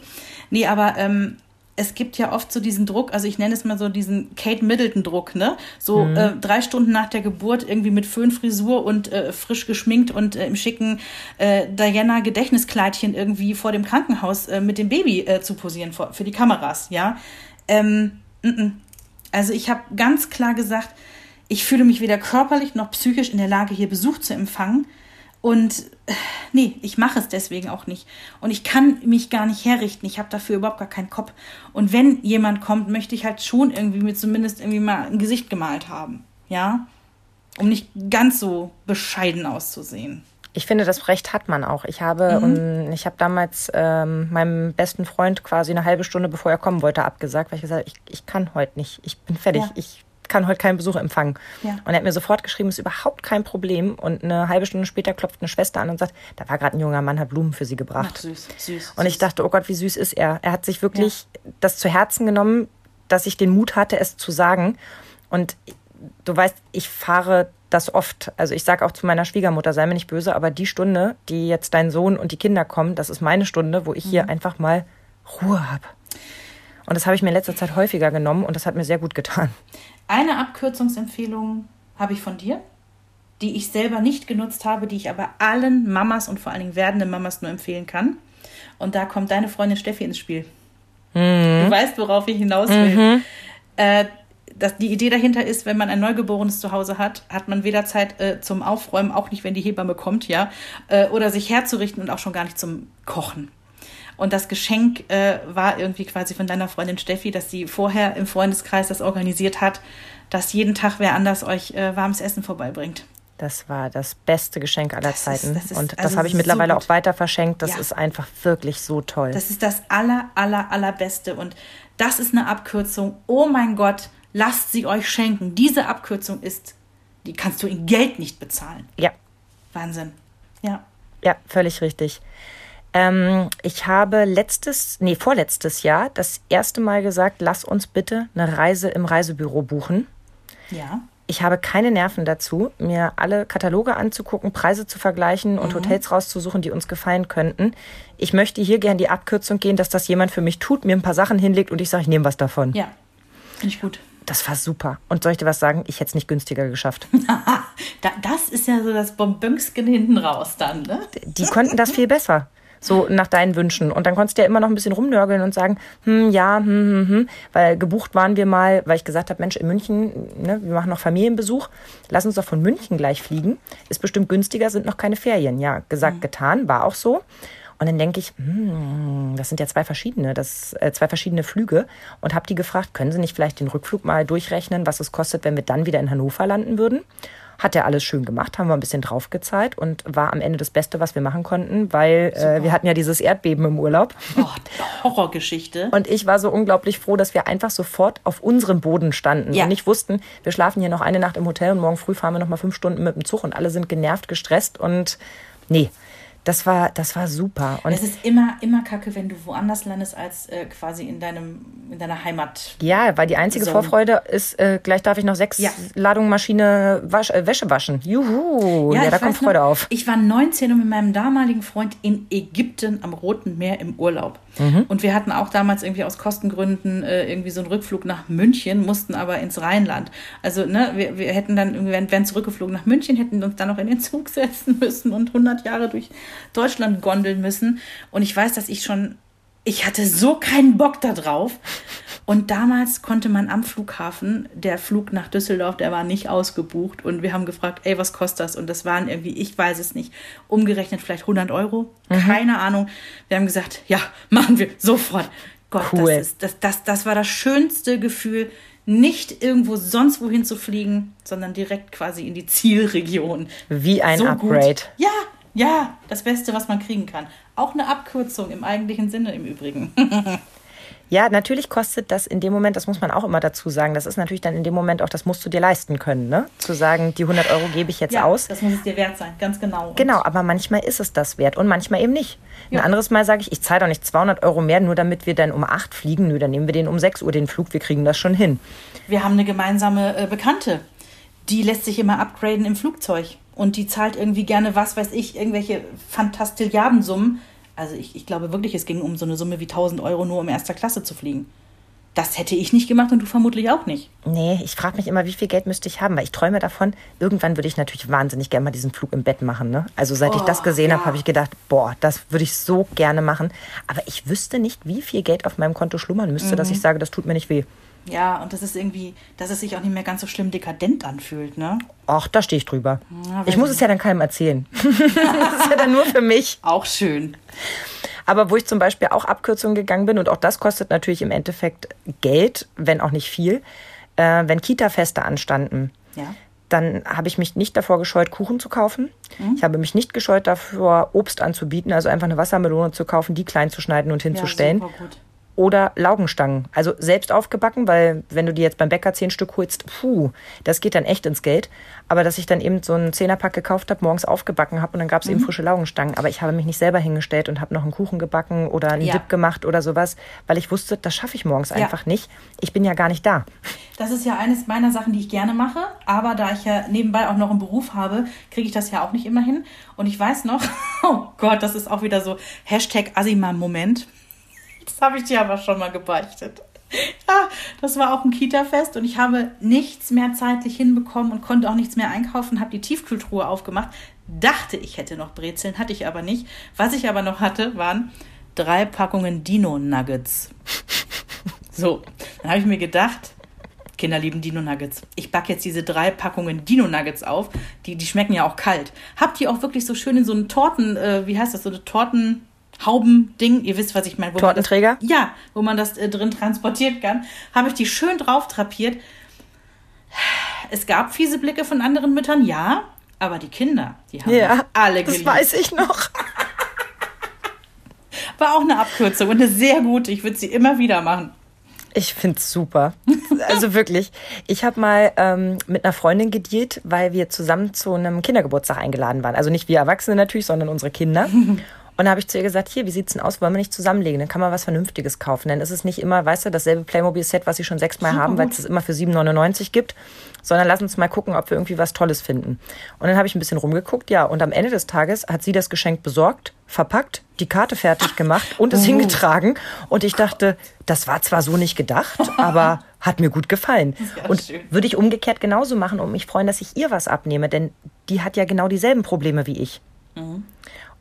Nee, aber ähm, es gibt ja oft so diesen Druck, also ich nenne es mal so diesen Kate Middleton-Druck, ne? So äh, drei Stunden nach der Geburt irgendwie mit Föhnfrisur und äh, frisch geschminkt und äh, im schicken äh, Diana-Gedächtniskleidchen irgendwie vor dem Krankenhaus äh, mit dem Baby äh, zu posieren vor, für die Kameras, ja? Ähm, mm -mm. Also ich habe ganz klar gesagt, ich fühle mich weder körperlich noch psychisch in der Lage, hier Besuch zu empfangen. Und nee, ich mache es deswegen auch nicht. Und ich kann mich gar nicht herrichten. Ich habe dafür überhaupt gar keinen Kopf. Und wenn jemand kommt, möchte ich halt schon irgendwie mir zumindest irgendwie mal ein Gesicht gemalt haben. Ja? Um nicht ganz so bescheiden auszusehen. Ich finde, das Recht hat man auch. Ich habe, Mhm. und ich habe damals ähm, meinem besten Freund quasi eine halbe Stunde, bevor er kommen wollte, abgesagt, weil ich gesagt habe, ich, ich kann heute nicht. Ich bin fertig. Ja. Ich kann heute keinen Besuch empfangen. Ja. Und er hat mir sofort geschrieben, ist überhaupt kein Problem. Und eine halbe Stunde später klopft eine Schwester an und sagt, da war gerade ein junger Mann, hat Blumen für sie gebracht. Ach, süß, süß. Und ich dachte, oh Gott, wie süß ist er. Er hat sich wirklich das zu Herzen genommen, dass ich den Mut hatte, es zu sagen. Und du weißt, ich fahre das oft. Also ich sage auch zu meiner Schwiegermutter, sei mir nicht böse, aber die Stunde, die jetzt dein Sohn und die Kinder kommen, das ist meine Stunde, wo ich hier einfach mal Ruhe habe. Und das habe ich mir in letzter Zeit häufiger genommen und das hat mir sehr gut getan. Eine Abkürzungsempfehlung habe ich von dir. die ich selber nicht genutzt habe, die ich aber allen Mamas und vor allen Dingen werdenden Mamas nur empfehlen kann. Und da kommt deine Freundin Steffi ins Spiel. Mhm. Du weißt, worauf ich hinaus will. Mhm. Äh, das, die Idee dahinter ist, wenn man ein Neugeborenes zu Hause hat, hat man weder Zeit äh, zum Aufräumen, auch nicht, wenn die Hebamme kommt, ja, äh, oder sich herzurichten und auch schon gar nicht zum Kochen. Und das Geschenk äh, war irgendwie quasi von deiner Freundin Steffi, dass sie vorher im Freundeskreis das organisiert hat, dass jeden Tag wer anders euch äh, warmes Essen vorbeibringt. Das war das beste Geschenk aller das Zeiten. Ist, das ist, und das also habe ich mittlerweile so auch weiter verschenkt. Das ja. ist einfach wirklich so toll. Das ist das aller, aller, allerbeste. Und das ist eine Abkürzung. Oh mein Gott, lasst sie euch schenken. Diese Abkürzung ist, die kannst du in Geld nicht bezahlen. Ja. Wahnsinn. Ja. Ja, völlig richtig. Ähm, ich habe letztes, nee, vorletztes Jahr das erste Mal gesagt, lass uns bitte eine Reise im Reisebüro buchen. Ja. Ich habe keine Nerven dazu, mir alle Kataloge anzugucken, Preise zu vergleichen und mhm. Hotels rauszusuchen, die uns gefallen könnten. Ich möchte hier gern die Abkürzung gehen, dass das jemand für mich tut, mir ein paar Sachen hinlegt und ich sage, ich nehme was davon. Ja, finde ich gut. Das war super. Und soll ich dir was sagen? Ich hätte es nicht günstiger geschafft. das ist ja so das Bonbönsken hinten raus dann, ne? Die konnten das viel besser. So nach deinen Wünschen. Und dann konntest du ja immer noch ein bisschen rumnörgeln und sagen, hm, ja, hm, hm, hm. Weil gebucht waren wir mal, weil ich gesagt habe, Mensch, in München, ne, wir machen noch Familienbesuch, lass uns doch von München gleich fliegen. Ist bestimmt günstiger, sind noch keine Ferien. Ja, gesagt, mhm. getan, war auch so. Und dann denke ich, hm, das sind ja zwei verschiedene, das, äh, zwei verschiedene Flüge. Und habe die gefragt, können Sie nicht vielleicht den Rückflug mal durchrechnen, was es kostet, wenn wir dann wieder in Hannover landen würden? Hat er alles schön gemacht, haben wir ein bisschen draufgezahlt und war am Ende das Beste, was wir machen konnten, weil äh, wir hatten ja dieses Erdbeben im Urlaub. Oh, Horrorgeschichte. Und ich war so unglaublich froh, dass wir einfach sofort auf unserem Boden standen ja. und nicht wussten, wir schlafen hier noch eine Nacht im Hotel und morgen früh fahren wir noch mal fünf Stunden mit dem Zug und alle sind genervt, gestresst und nee, das war, das war super. Und es ist immer, immer kacke, wenn du woanders landest als äh, quasi in, deinem, in deiner Heimat. Ja, weil die einzige Zone. Vorfreude ist, äh, gleich darf ich noch sechs ja. Ladungen Maschine wasch, äh, Wäsche waschen. Juhu, ja, ja da kommt Freude noch, auf. Ich war 19 und mit meinem damaligen Freund in Ägypten am Roten Meer im Urlaub. Mhm. Und wir hatten auch damals irgendwie aus Kostengründen äh, irgendwie so einen Rückflug nach München, mussten aber ins Rheinland. Also, ne, wir, wir hätten dann irgendwie, wären zurückgeflogen nach München, hätten uns dann noch in den Zug setzen müssen und 100 Jahre durch Deutschland gondeln müssen. Und ich weiß, dass ich schon, ich hatte so keinen Bock da drauf. Und damals konnte man am Flughafen, der Flug nach Düsseldorf, der war nicht ausgebucht. Und wir haben gefragt, ey, was kostet das? Und das waren irgendwie, ich weiß es nicht, umgerechnet vielleicht 100 Euro. Mhm. Keine Ahnung. Wir haben gesagt, ja, machen wir sofort. Gott, cool. das, ist, das, das, das war das schönste Gefühl, nicht irgendwo sonst wohin zu fliegen, sondern direkt quasi in die Zielregion. Wie ein so Upgrade. Gut. Ja, ja, das Beste, was man kriegen kann. Auch eine Abkürzung im eigentlichen Sinne im Übrigen. Ja, natürlich kostet das in dem Moment, das muss man auch immer dazu sagen, das ist natürlich dann in dem Moment auch, das musst du dir leisten können, ne? Zu sagen, die 100 Euro gebe ich jetzt ja, aus. das muss es dir wert sein, ganz genau. Und genau, aber manchmal ist es das wert und manchmal eben nicht. Ein ja. anderes Mal sage ich, ich zahle doch nicht 200 Euro mehr, nur damit wir dann um 8 fliegen. Nö, dann nehmen wir den um 6 Uhr den Flug, wir kriegen das schon hin. Wir haben eine gemeinsame äh, Bekannte, die lässt sich immer upgraden im Flugzeug und die zahlt irgendwie gerne, was weiß ich, irgendwelche Fantastilliardensummen. Also ich, ich glaube wirklich, es ging um so eine Summe wie 1000 Euro nur um erster Klasse zu fliegen. Das hätte ich nicht gemacht und du vermutlich auch nicht. Nee, ich frage mich immer, wie viel Geld müsste ich haben, weil ich träume davon, irgendwann würde ich natürlich wahnsinnig gerne mal diesen Flug im Bett machen. Ne? Also seit oh, ich das oh, gesehen ja. habe, habe ich gedacht, boah, das würde ich so gerne machen. Aber ich wüsste nicht, wie viel Geld auf meinem Konto schlummern müsste, mhm. dass ich sage, das tut mir nicht weh. Ja, und das ist irgendwie, dass es sich auch nicht mehr ganz so schlimm dekadent anfühlt, ne? Ach, da stehe ich drüber. Ja, ich muss es ja dann keinem erzählen. das ist ja dann nur für mich. Auch schön. Aber wo ich zum Beispiel auch Abkürzungen gegangen bin, und auch das kostet natürlich im Endeffekt Geld, wenn auch nicht viel, äh, wenn Kita-Feste anstanden. Ja. Dann habe ich mich nicht davor gescheut, Kuchen zu kaufen. Mhm. Ich habe mich nicht gescheut davor, Obst anzubieten, also einfach eine Wassermelone zu kaufen, die klein zu schneiden und hinzustellen. Ja, super gut oder Laugenstangen. Also selbst aufgebacken, weil wenn du die jetzt beim Bäcker zehn Stück holst, puh, das geht dann echt ins Geld. Aber dass ich dann eben so einen Zehnerpack gekauft habe, morgens aufgebacken habe und dann gab es mhm. eben frische Laugenstangen. Aber ich habe mich nicht selber hingestellt und habe noch einen Kuchen gebacken oder einen ja. Dip gemacht oder sowas, weil ich wusste, das schaffe ich morgens ja. einfach nicht. Ich bin ja gar nicht da. Das ist ja eines meiner Sachen, die ich gerne mache. Aber da ich ja nebenbei auch noch einen Beruf habe, kriege ich das ja auch nicht immer hin. Und ich weiß noch, oh Gott, das ist auch wieder so Hashtag Asima-Moment. Das habe ich dir aber schon mal gebeichtet. Ja, das war auch ein Kita-Fest und ich habe nichts mehr zeitlich hinbekommen und konnte auch nichts mehr einkaufen, habe die Tiefkühltruhe aufgemacht, dachte, ich hätte noch Brezeln, hatte ich aber nicht. Was ich aber noch hatte, waren drei Packungen Dino-Nuggets. So, dann habe ich mir gedacht, Kinder lieben Dino-Nuggets. Ich backe jetzt diese drei Packungen Dino-Nuggets auf. Die, die schmecken ja auch kalt. Habt ihr auch wirklich so schön in so einen Torten, äh, wie heißt das, so eine Torten... Haubending, ihr wisst, was ich meine. Tortenträger? Das, ja, wo man das äh, drin transportieren kann. Habe ich die schön drauf drapiert. Es gab fiese Blicke von anderen Müttern, ja, aber die Kinder, die haben Ja, alle das geliebt. weiß ich noch. War auch eine Abkürzung und eine sehr gute. Ich würde sie immer wieder machen. Ich find's super. Also wirklich. Ich habe mal ähm, mit einer Freundin gedealt, weil wir zusammen zu einem Kindergeburtstag eingeladen waren. Also nicht wir Erwachsene natürlich, sondern unsere Kinder. Und da habe ich zu ihr gesagt, hier, wie sieht's denn aus? Wollen wir nicht zusammenlegen? Dann kann man was Vernünftiges kaufen. Denn es ist nicht immer, weißt du, dasselbe Playmobil-Set, was sie schon sechsmal haben, weil es es immer für 7,99 gibt. Sondern lass uns mal gucken, ob wir irgendwie was Tolles finden. Und dann habe ich ein bisschen rumgeguckt, ja. Und am Ende des Tages hat sie das Geschenk besorgt, verpackt, die Karte fertig gemacht und es hingetragen. Und ich dachte, das war zwar so nicht gedacht, aber hat mir gut gefallen. Ja, und schön. würde ich umgekehrt genauso machen und mich freuen, dass ich ihr was abnehme, denn die hat ja genau dieselben Probleme wie ich.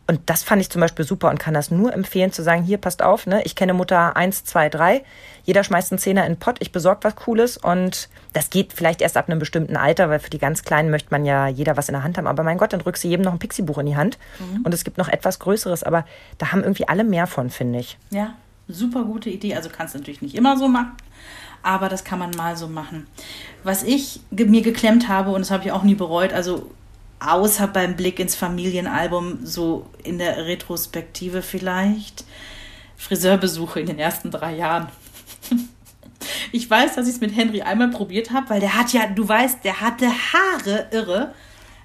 Und das fand ich zum Beispiel super und kann das nur empfehlen, zu sagen, hier, passt auf, ne, ich kenne Mutter 1, 2, 3, jeder schmeißt einen Zehner in den Pott, ich besorge was Cooles und das geht vielleicht erst ab einem bestimmten Alter, weil für die ganz Kleinen möchte man ja jeder was in der Hand haben, aber mein Gott, dann drückst du jedem noch ein Pixie-Buch in die Hand und es gibt noch etwas Größeres, aber da haben irgendwie alle mehr von, finde ich. Ja, super gute Idee. Also kannst du natürlich nicht immer so machen, aber das kann man mal so machen. Was ich mir geklemmt habe, und das habe ich auch nie bereut, also außer beim Blick ins Familienalbum, so in der Retrospektive vielleicht, Friseurbesuche in den ersten drei Jahren. Ich weiß, dass ich es mit Henry einmal probiert habe, weil der hat ja, du weißt, der hatte Haare irre.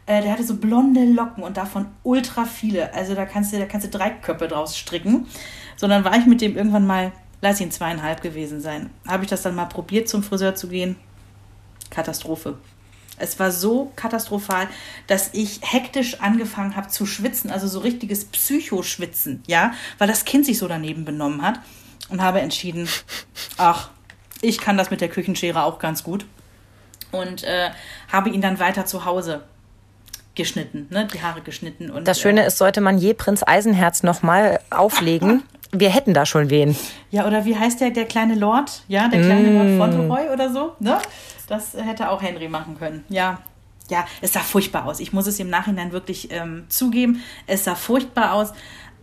Äh, der hatte so blonde Locken und davon ultra viele. Also da kannst du, da kannst du drei Köpfe draus stricken. So, dann war ich mit dem irgendwann mal, lass ihn zweieinhalb gewesen sein. Habe ich das dann mal probiert, zum Friseur zu gehen. Katastrophe. Es war so katastrophal, dass ich hektisch angefangen habe zu schwitzen, also so richtiges Psychoschwitzen, ja, weil das Kind sich so daneben benommen hat und habe entschieden, ach, ich kann das mit der Küchenschere auch ganz gut und äh, habe ihn dann weiter zu Hause geschnitten, ne, die Haare geschnitten und Das Schöne äh, ist, sollte man je Prinz Eisenherz nochmal auflegen, wir hätten da schon wen. Ja, oder wie heißt der, der kleine Lord? Ja, der kleine Lord Fauntleroy oder so, ne? Das hätte auch Henry machen können. Ja, ja, es sah furchtbar aus. Ich muss es im Nachhinein wirklich ähm, zugeben. Es sah furchtbar aus.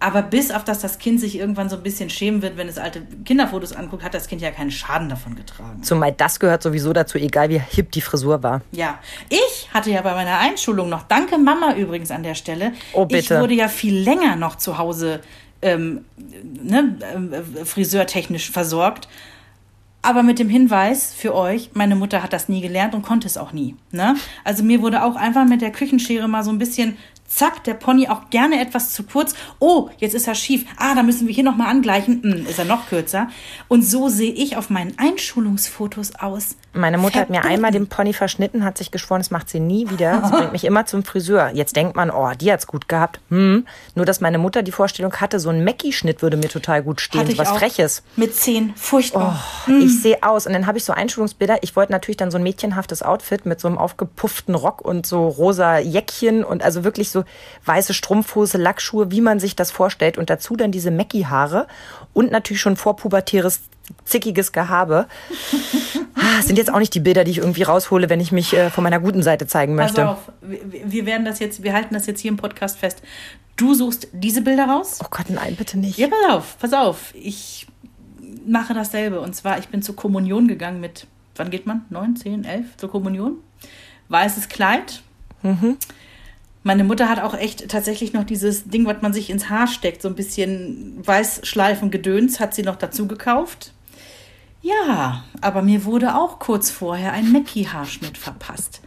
Aber bis auf das das Kind sich irgendwann so ein bisschen schämen wird, wenn es alte Kinderfotos anguckt, hat das Kind ja keinen Schaden davon getragen. Zumal das gehört sowieso dazu, egal wie hip die Frisur war. Ja, ich hatte ja bei meiner Einschulung noch, danke Mama übrigens an der Stelle, Oh, bitte. ich wurde ja viel länger noch zu Hause ähm, ne, äh, friseurtechnisch versorgt. Aber mit dem Hinweis für euch, meine Mutter hat das nie gelernt und konnte es auch nie. Ne? Also mir wurde auch einfach mit der Küchenschere mal so ein bisschen, zack, der Pony auch gerne etwas zu kurz. Oh, jetzt ist er schief. Ah, da müssen wir hier nochmal angleichen. Hm, ist er noch kürzer. Und so sehe ich auf meinen Einschulungsfotos aus. Meine Mutter hat mir Verboten. einmal den Pony verschnitten, hat sich geschworen, das macht sie nie wieder. Sie bringt mich immer zum Friseur. Jetzt denkt man, oh, die hat's gut gehabt. Hm. Nur, dass meine Mutter die Vorstellung hatte, so ein Mackie-Schnitt würde mir total gut stehen. Was auch. Freches. Mit zehn. Furchtbar. Oh, ich sehe aus. Und dann habe ich so Einschulungsbilder. Ich wollte natürlich dann so ein mädchenhaftes Outfit mit so einem aufgepufften Rock und so rosa Jäckchen und also wirklich so weiße Strumpfhose, Lackschuhe, wie man sich das vorstellt. Und dazu dann diese Mackie-Haare und natürlich schon vorpubertäres, zickiges Gehabe. Ah, sind jetzt auch nicht die Bilder, die ich irgendwie raushole, wenn ich mich äh, von meiner guten Seite zeigen Pass möchte. auf, wir, werden das jetzt, wir halten das jetzt hier im Podcast fest. Du suchst diese Bilder raus. Oh Gott, nein, bitte nicht. Ja, pass auf, pass auf. Ich mache dasselbe. Und zwar, ich bin zur Kommunion gegangen mit, wann geht man? Neun, zehn, elf zur Kommunion. Weißes Kleid. Meine Mutter hat auch echt tatsächlich noch dieses Ding, was man sich ins Haar steckt, so ein bisschen Weißschleifengedöns, hat sie noch dazu gekauft. Ja, aber mir wurde auch kurz vorher ein Mackie-Haarschnitt verpasst.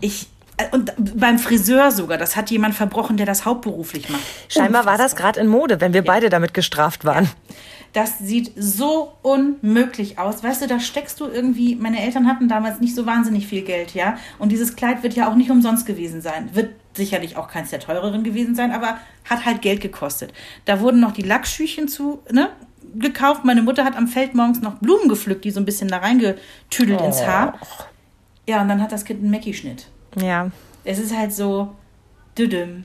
Ich, äh, und beim Friseur sogar, das hat jemand verbrochen, der das hauptberuflich macht. Scheinbar war das gerade in Mode, wenn wir beide damit gestraft waren. Das sieht so unmöglich aus. Weißt du, da steckst du irgendwie, meine Eltern hatten damals nicht so wahnsinnig viel Geld, ja. Und dieses Kleid wird ja auch nicht umsonst gewesen sein. Wird sicherlich auch keins der teureren gewesen sein, aber hat halt Geld gekostet. Da wurden noch die Lackschüchen zu, ne? gekauft. Meine Mutter hat am Feld morgens noch Blumen gepflückt, die so ein bisschen da reingetüdelt ins Haar. Ja, und dann hat das Kind einen Mackie-Schnitt. Ja. Es ist halt so düdüm.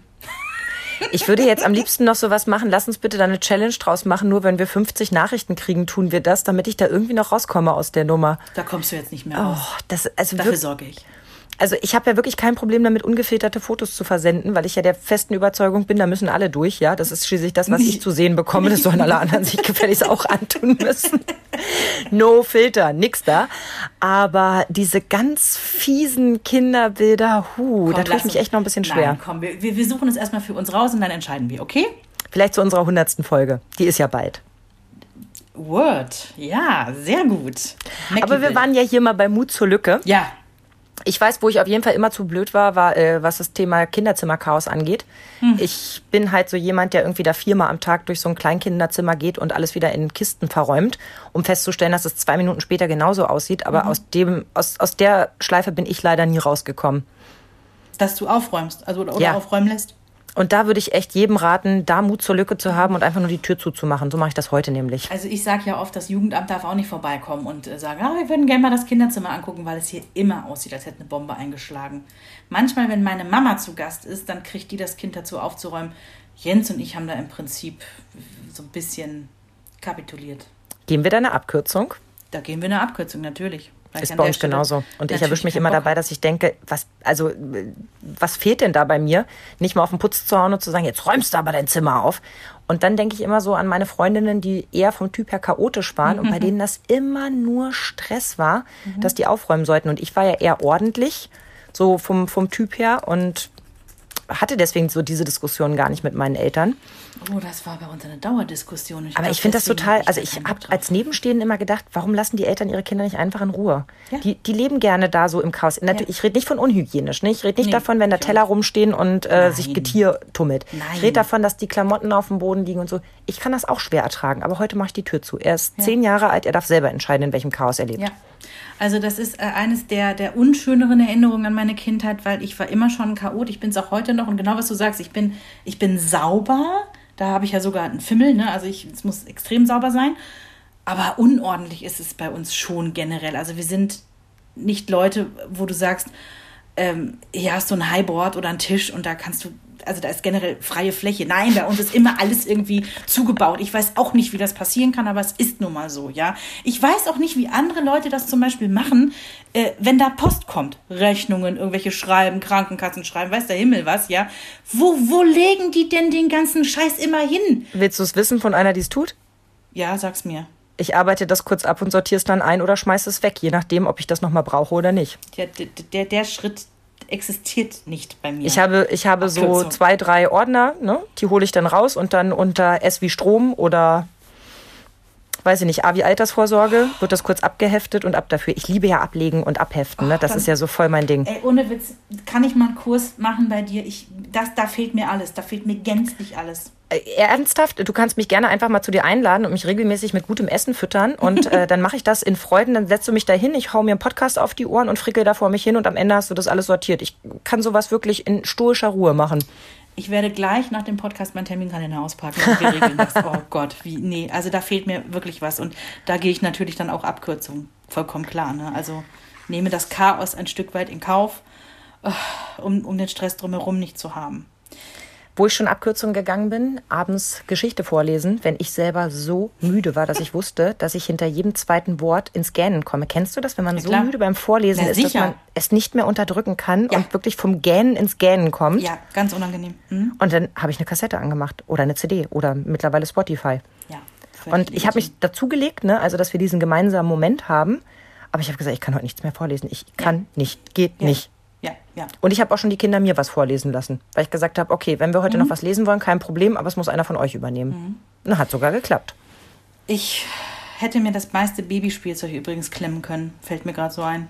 Ich würde jetzt am liebsten noch sowas machen. Lass uns bitte da eine Challenge draus machen. Nur wenn wir 50 Nachrichten kriegen, tun wir das, damit ich da irgendwie noch rauskomme aus der Nummer. Da kommst du jetzt nicht mehr raus. Oh, das, also Dafür sorge ich. Also ich habe ja wirklich kein Problem damit, ungefilterte Fotos zu versenden, weil ich ja der festen Überzeugung bin, da müssen alle durch, ja. Das ist schließlich das, was ich zu sehen bekomme. Das sollen alle anderen sich gefälligst auch antun müssen. No Filter, nix da. Aber diese ganz fiesen Kinderbilder, hu, Komm, da tue ich mich echt noch ein bisschen schwer. Nein, komm, wir, wir suchen es erstmal für uns raus und dann entscheiden wir, okay? Vielleicht zu unserer hundertsten Folge. Die ist ja bald. Word. Ja, sehr gut. Aber wir waren ja hier mal bei Mut zur Lücke. Ja, Ich weiß, wo ich auf jeden Fall immer zu blöd war, war, äh, was das Thema Kinderzimmerchaos angeht. Ich bin halt so jemand, der irgendwie da viermal am Tag durch so ein Kleinkinderzimmer geht und alles wieder in Kisten verräumt, um festzustellen, dass es zwei Minuten später genauso aussieht. Aber aus dem, aus, aus der Schleife bin ich leider nie rausgekommen. dass du aufräumst, also oder, oder Ja. aufräumen lässt. Und da würde ich echt jedem raten, da Mut zur Lücke zu haben und einfach nur die Tür zuzumachen. So mache ich das heute nämlich. Also ich sage ja oft, das Jugendamt darf auch nicht vorbeikommen und äh, sagen, ah, wir würden gerne mal das Kinderzimmer angucken, weil es hier immer aussieht, als hätte eine Bombe eingeschlagen. Manchmal, wenn meine Mama zu Gast ist, dann kriegt die das Kind dazu aufzuräumen. Jens und ich haben da im Prinzip so ein bisschen kapituliert. Geben wir da eine Abkürzung? Da gehen wir eine Abkürzung, natürlich. Ist bei uns Stelle genauso. Und ich erwische mich immer dabei, dass ich denke, was, also, äh, was fehlt denn da bei mir? Nicht mal auf den Putz zu hauen und zu sagen, jetzt räumst du aber dein Zimmer auf. Und dann denke ich immer so an meine Freundinnen, die eher vom Typ her chaotisch waren und bei denen das immer nur Stress war, dass die aufräumen sollten. Und ich war ja eher ordentlich, so vom, vom Typ her und hatte deswegen so diese Diskussion gar nicht mit meinen Eltern. Oh, das war bei uns eine Dauerdiskussion. Aber glaub, ich finde das total, also ich habe als Nebenstehenden immer gedacht, warum lassen die Eltern ihre Kinder nicht einfach in Ruhe? Ja. Die, die leben gerne da so im Chaos. Natürlich, Ich rede nicht von unhygienisch, ne? ich rede nicht Nee, davon, wenn da ich Teller rumstehen und äh, sich Getier tummelt. Ich Nein. rede davon, dass die Klamotten auf dem Boden liegen und so. Ich kann das auch schwer ertragen, aber heute mache ich die Tür zu. Er ist zehn Jahre alt, er darf selber entscheiden, in welchem Chaos er lebt. Ja. Also das ist äh, eines der, der unschöneren Erinnerungen an meine Kindheit, weil ich war immer schon ein Chaot. Ich bin es auch heute noch. Und genau was du sagst, ich bin, ich bin sauber. Da habe ich ja sogar einen Fimmel. Ne? Also ich, es muss extrem sauber sein. Aber unordentlich ist es bei uns schon generell. Also wir sind nicht Leute, wo du sagst, ähm, hier hast du ein Highboard oder einen Tisch und da kannst du, also da ist generell freie Fläche. Nein, bei uns ist immer alles irgendwie zugebaut. Ich weiß auch nicht, wie das passieren kann, aber es ist nun mal so, ja. Ich weiß auch nicht, wie andere Leute das zum Beispiel machen, äh, wenn da Post kommt. Rechnungen, irgendwelche Schreiben, Krankenkassen schreiben, weiß der Himmel was, ja. Wo, wo legen die denn den ganzen Scheiß immer hin? Willst du es wissen von einer, die es tut? Ja, sag's mir. Ich arbeite das kurz ab und sortiere es dann ein oder schmeiße es weg, je nachdem, ob ich das nochmal brauche oder nicht. Der, der, der, der Schritt existiert nicht bei mir. Ich habe, ich habe so zwei, drei Ordner, ne? die hole ich dann raus und dann unter S wie Strom oder weiß ich nicht, A wie Altersvorsorge wird das kurz abgeheftet und ab dafür. Ich liebe ja ablegen und abheften, ne? das dann- ist ja so voll mein Ding. Ey, ohne Witz, kann ich mal einen Kurs machen bei dir? Ich, das, da fehlt mir alles. Da fehlt mir gänzlich alles. Äh, Ernsthaft, du kannst mich gerne einfach mal zu dir einladen und mich regelmäßig mit gutem Essen füttern und äh, dann mache ich das in Freuden, dann setzt du mich da hin, ich hau mir einen Podcast auf die Ohren und frickel da vor mich hin und am Ende hast du das alles sortiert. Ich kann sowas wirklich in stoischer Ruhe machen. Ich werde gleich nach dem Podcast meinen Terminkalender auspacken und wir regeln das. Oh Gott, wie, nee, also da fehlt mir wirklich was. Und da gehe ich natürlich dann auch Abkürzungen. Vollkommen klar, ne? Also nehme das Chaos ein Stück weit in Kauf, äh, um, um den Stress drumherum nicht zu haben. Wo ich schon Abkürzungen gegangen bin, abends Geschichte vorlesen, wenn ich selber so müde war, dass ich wusste, dass ich hinter jedem zweiten Wort ins Gähnen komme. Kennst du das, wenn man so klar. müde beim Vorlesen Na, ist, dass sicher. man es nicht mehr unterdrücken kann Ja. und wirklich vom Gähnen ins Gähnen kommt? Ja, ganz unangenehm. Hm? Und dann habe ich eine Kassette angemacht oder eine CD oder mittlerweile Spotify. Ja. Und ich habe mich dazugelegt, ne, also dass wir diesen gemeinsamen Moment haben. Aber ich habe gesagt, ich kann heute nichts mehr vorlesen. Ich kann nicht, geht Ja. nicht. Ja, ja. Und ich habe auch schon die Kinder mir was vorlesen lassen, weil ich gesagt habe, okay, wenn wir heute noch was lesen wollen, kein Problem, aber es muss einer von euch übernehmen. Na, hat sogar geklappt. Ich hätte mir das meiste Babyspielzeug übrigens klemmen können, fällt mir gerade so ein.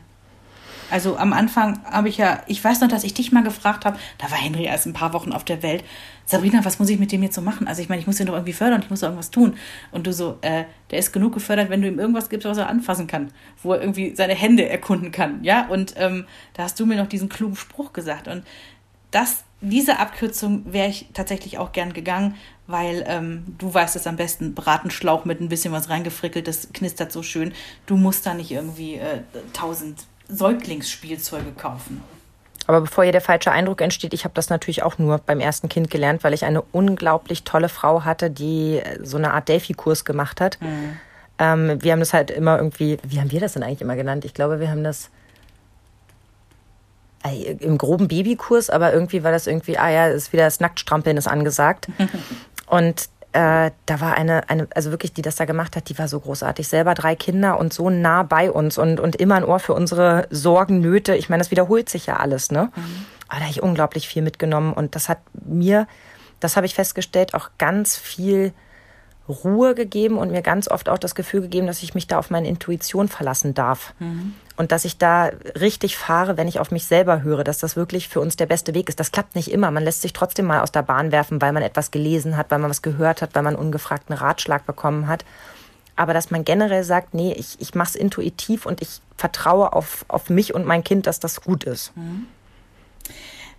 Also am Anfang habe ich ja, ich weiß noch, dass ich dich mal gefragt habe, da war Henry erst ein paar Wochen auf der Welt. Sabrina, was muss ich mit dem jetzt so machen? Also ich meine, ich muss ihn doch irgendwie fördern, ich muss doch irgendwas tun. Und du so, äh, der ist genug gefördert, wenn du ihm irgendwas gibst, was er anfassen kann, wo er irgendwie seine Hände erkunden kann, ja? Und ähm, da hast du mir noch diesen klugen Spruch gesagt. Und das, diese Abkürzung wäre ich tatsächlich auch gern gegangen, weil ähm, du weißt es am besten, Bratenschlauch mit ein bisschen was reingefrickelt, das knistert so schön. Du musst da nicht irgendwie äh, tausend Säuglingsspielzeuge kaufen. Aber bevor hier der falsche Eindruck entsteht, ich habe das natürlich auch nur beim ersten Kind gelernt, weil ich eine unglaublich tolle Frau hatte, die äh, so eine Art Delphi-Kurs gemacht hat. Mhm. Ähm, wir haben das halt immer irgendwie, wie haben wir das denn eigentlich immer genannt? Ich glaube, wir haben das äh, im groben Babykurs, aber irgendwie war das irgendwie, ah ja, ist wieder das Nacktstrampeln ist angesagt. Und äh, da war eine, eine, also wirklich, die das da gemacht hat, die war so großartig. Selber drei Kinder und so nah bei uns und, und immer ein Ohr für unsere Sorgen, Nöte. Ich meine, das wiederholt sich ja alles, ne? Mhm. Aber da habe ich unglaublich viel mitgenommen und das hat mir, das habe ich festgestellt, auch ganz viel Ruhe gegeben und mir ganz oft auch das Gefühl gegeben, dass ich mich da auf meine Intuition verlassen darf. Mhm. Und dass ich da richtig fahre, wenn ich auf mich selber höre, dass das wirklich für uns der beste Weg ist. Das klappt nicht immer. Man lässt sich trotzdem mal aus der Bahn werfen, weil man etwas gelesen hat, weil man was gehört hat, weil man ungefragten Ratschlag bekommen hat. Aber dass man generell sagt, nee, ich, ich mache es intuitiv und ich vertraue auf, auf mich und mein Kind, dass das gut ist. Mhm.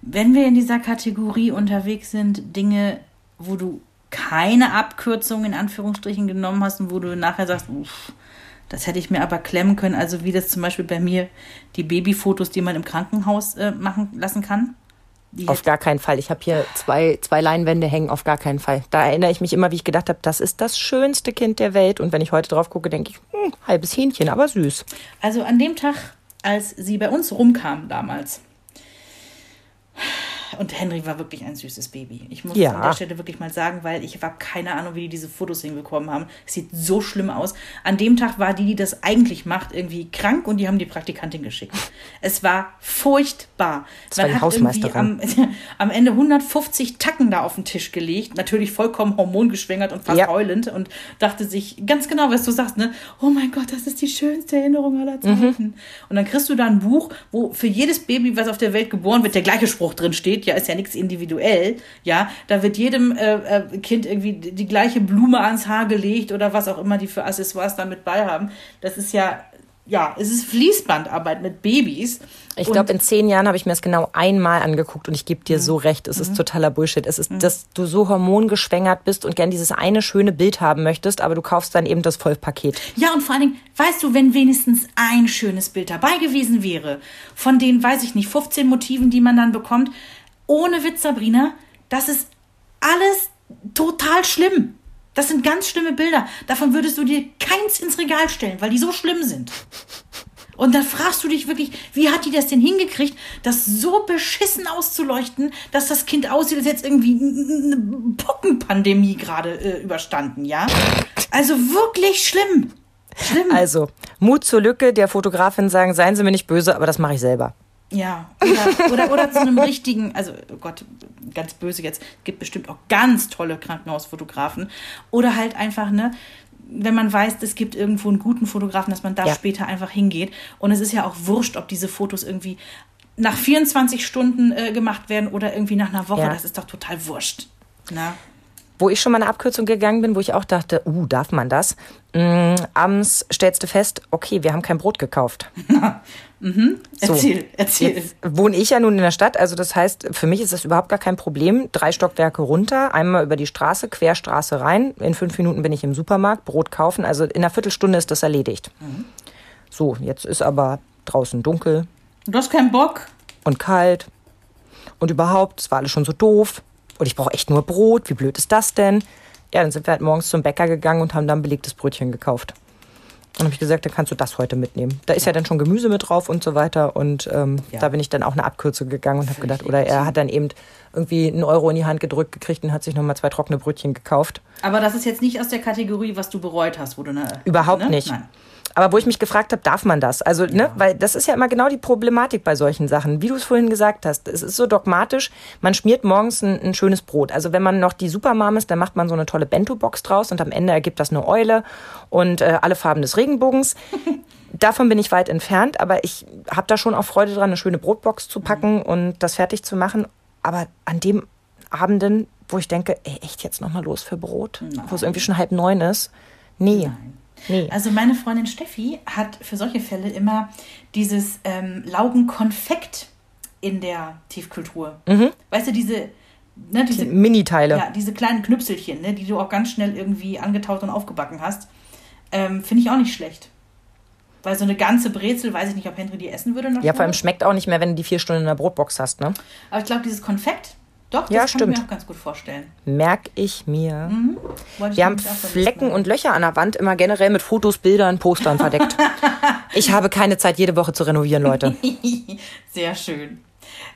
Wenn wir in dieser Kategorie unterwegs sind, Dinge, wo du keine Abkürzung in Anführungsstrichen genommen hast und wo du nachher sagst, uff, das hätte ich mir aber klemmen können. Also wie das zum Beispiel bei mir die Babyfotos, die man im Krankenhaus äh, machen lassen kann. Die auf gar keinen Fall. Ich habe hier zwei, zwei Leinwände hängen, auf gar keinen Fall. Da erinnere ich mich immer, wie ich gedacht habe, das ist das schönste Kind der Welt. Und wenn ich heute drauf gucke, denke ich, hm, halbes Hähnchen, aber süß. Also an dem Tag, als sie bei uns rumkam damals, und Henry war wirklich ein süßes Baby. Ich muss ja. an der Stelle wirklich mal sagen, weil ich habe keine Ahnung, wie die diese Fotos hinbekommen haben. Es sieht so schlimm aus. An dem Tag war die, die das eigentlich macht, irgendwie krank und die haben die Praktikantin geschickt. Es war furchtbar. Das Man war die Hausmeisterin. Am, am, Ende 150 Tacken da auf den Tisch gelegt, natürlich vollkommen hormongeschwängert und fast ja. heulend und dachte sich ganz genau, was du sagst, ne? Oh mein Gott, das ist die schönste Erinnerung aller Zeiten. Mhm. Und dann kriegst du da ein Buch, wo für jedes Baby, was auf der Welt geboren wird, der gleiche Spruch drin steht ja, ist ja nichts individuell, ja, da wird jedem äh, äh, Kind irgendwie die gleiche Blume ans Haar gelegt oder was auch immer die für Accessoires damit bei haben. Das ist ja ja, es ist Fließbandarbeit mit Babys. Ich glaube, in zehn Jahren habe ich mir das genau einmal angeguckt und ich gebe dir mhm. so recht. Es mhm. ist totaler Bullshit. Es ist, mhm. dass du so hormongeschwängert bist und gern dieses eine schöne Bild haben möchtest, aber du kaufst dann eben das Vollpaket. Ja, und vor allen Dingen, weißt du, wenn wenigstens ein schönes Bild dabei gewesen wäre, von den, weiß ich nicht, 15 Motiven, die man dann bekommt, ohne Witz, Sabrina, das ist alles total schlimm. Das sind ganz schlimme Bilder. Davon würdest du dir keins ins Regal stellen, weil die so schlimm sind. Und dann fragst du dich wirklich, wie hat die das denn hingekriegt, das so beschissen auszuleuchten, dass das Kind aussieht, als jetzt irgendwie eine Pockenpandemie gerade äh, überstanden, ja? Also wirklich schlimm. Schlimm. Also, Mut zur Lücke, der Fotografin sagen, seien Sie mir nicht böse, aber das mache ich selber. Ja, oder, oder, oder zu einem richtigen, also oh Gott, ganz böse jetzt, gibt bestimmt auch ganz tolle Krankenhausfotografen. Oder halt einfach, ne, wenn man weiß, es gibt irgendwo einen guten Fotografen, dass man da ja. später einfach hingeht. Und es ist ja auch wurscht, ob diese Fotos irgendwie nach 24 Stunden äh, gemacht werden oder irgendwie nach einer Woche. Ja. Das ist doch total wurscht. Na? Wo ich schon mal eine Abkürzung gegangen bin, wo ich auch dachte, uh, darf man das? Mm, abends stellst du fest, okay, wir haben kein Brot gekauft. mhm. Erzähl, so, erzähl. Jetzt wohne ich ja nun in der Stadt, also das heißt, für mich ist das überhaupt gar kein Problem. Drei Stockwerke runter, einmal über die Straße, Querstraße rein. In fünf Minuten bin ich im Supermarkt, Brot kaufen. Also in einer Viertelstunde ist das erledigt. Mhm. So, jetzt ist aber draußen dunkel. Du hast keinen Bock. Und kalt. Und überhaupt, es war alles schon so doof und ich brauche echt nur Brot, wie blöd ist das denn? Ja, dann sind wir halt morgens zum Bäcker gegangen und haben dann belegtes Brötchen gekauft. Dann habe ich gesagt, dann kannst du das heute mitnehmen. Da ist ja, ja dann schon Gemüse mit drauf und so weiter. Und ähm, ja. da bin ich dann auch eine Abkürzung gegangen und habe gedacht, oder er hat dann eben irgendwie einen Euro in die Hand gedrückt gekriegt und hat sich nochmal zwei trockene Brötchen gekauft. Aber das ist jetzt nicht aus der Kategorie, was du bereut hast, wo du eine. Überhaupt ne? nicht. Nein. Aber wo ich mich gefragt habe, darf man das? Also, ne, ja. ne, weil das ist ja immer genau die Problematik bei solchen Sachen. Wie du es vorhin gesagt hast, es ist so dogmatisch, man schmiert morgens ein, ein schönes Brot. Also wenn man noch die Supermam ist, dann macht man so eine tolle Bento-Box draus und am Ende ergibt das eine Eule und äh, alle Farben des Regenbogens. Davon bin ich weit entfernt, aber ich habe da schon auch Freude dran, eine schöne Brotbox zu packen mhm. und das fertig zu machen. Aber an dem Abenden, wo ich denke, ey, echt jetzt nochmal los für Brot, wo es irgendwie schon halb neun ist. Nee. Nein. Nee. Also meine Freundin Steffi hat für solche Fälle immer dieses ähm, Laugenkonfekt in der Tiefkühltruhe. Weißt du, diese, ne, diese Mini-Teile. ja, diese kleinen Knüpselchen, ne, die du auch ganz schnell irgendwie angetaut und aufgebacken hast, ähm, finde ich auch nicht schlecht. Weil so eine ganze Brezel, weiß ich nicht, ob Henry die essen würde. Noch Ja, vor allem schmeckt auch nicht mehr, wenn du die vier Stunden in der Brotbox hast, ne? Aber ich glaube, dieses Konfekt, doch, das Ja, kann ich stimmt. mir auch ganz gut vorstellen. Merk ich mir. Ich Wir haben Flecken und Löcher an der Wand immer generell mit Fotos, Bildern, Postern verdeckt. ich habe keine Zeit, jede Woche zu renovieren, Leute. Sehr schön.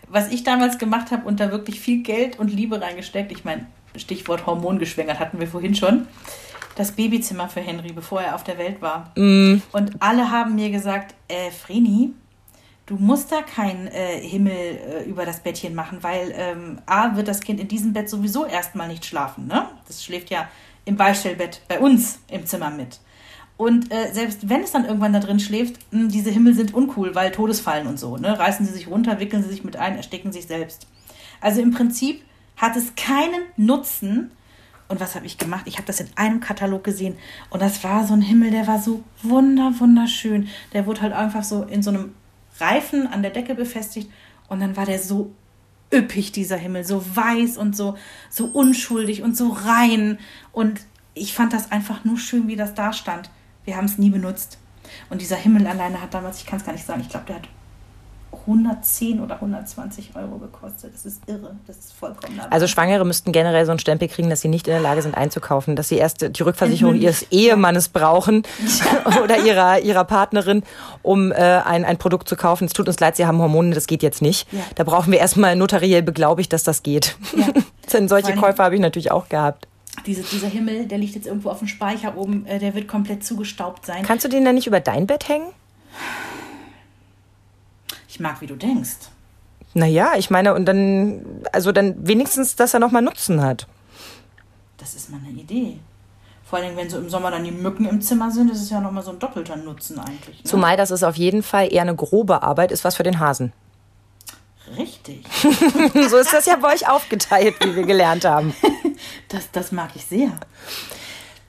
Was ich damals gemacht habe und da wirklich viel Geld und Liebe reingesteckt, ich meine, Stichwort hormongeschwängert hatten wir vorhin schon, das Babyzimmer für Henry, bevor er auf der Welt war. Mm. Und alle haben mir gesagt, äh, Vreni, du musst da keinen äh, Himmel äh, über das Bettchen machen, weil ähm, A, wird das Kind in diesem Bett sowieso erstmal nicht schlafen. Ne? Das schläft ja im Beistellbett bei uns im Zimmer mit. Und äh, selbst wenn es dann irgendwann da drin schläft, mh, diese Himmel sind uncool, weil Todesfallen und so. Ne? Reißen sie sich runter, wickeln sie sich mit ein, ersticken sich selbst. Also im Prinzip hat es keinen Nutzen. Und was habe ich gemacht? Ich habe das in einem Katalog gesehen. Und das war so ein Himmel, der war so wunder, wunderschön. Der wurde halt einfach so in so einem Reifen an der Decke befestigt. Und dann war der so üppig, dieser Himmel. So weiß und so, so unschuldig und so rein. Und ich fand das einfach nur schön, wie das da stand. Wir haben es nie benutzt. Und dieser Himmel alleine hat damals, ich kann es gar nicht sagen, ich glaube, der hat 110 oder 120 Euro gekostet. Das ist irre. Das ist vollkommen absurd. Also Schwangere müssten generell so einen Stempel kriegen, dass sie nicht in der Lage sind einzukaufen, dass sie erst die Rückversicherung ihres. Ehemannes brauchen oder ihrer, ihrer Partnerin, um äh, ein, ein Produkt zu kaufen. Es tut uns leid, sie haben Hormone, das geht jetzt nicht. Ja. Da brauchen wir erstmal notariell beglaubigt, dass das geht. Ja. Denn solche Vor allem- Käufe habe ich natürlich auch gehabt. Diese, dieser Himmel, der liegt jetzt irgendwo auf dem Speicher oben, äh, der wird komplett zugestaubt sein. Kannst du den dann nicht über dein Bett hängen? Ich mag, wie du denkst. Naja, ich meine, und dann, also dann wenigstens, dass er nochmal Nutzen hat. Das ist mal eine Idee. Vor allem, wenn so im Sommer dann die Mücken im Zimmer sind, ist es ja nochmal so ein doppelter Nutzen eigentlich. Ne? Zumal das ist auf jeden Fall eher eine grobe Arbeit, ist was für den Hasen. Richtig. so ist das ja bei euch aufgeteilt, wie wir gelernt haben. Das, das mag ich sehr.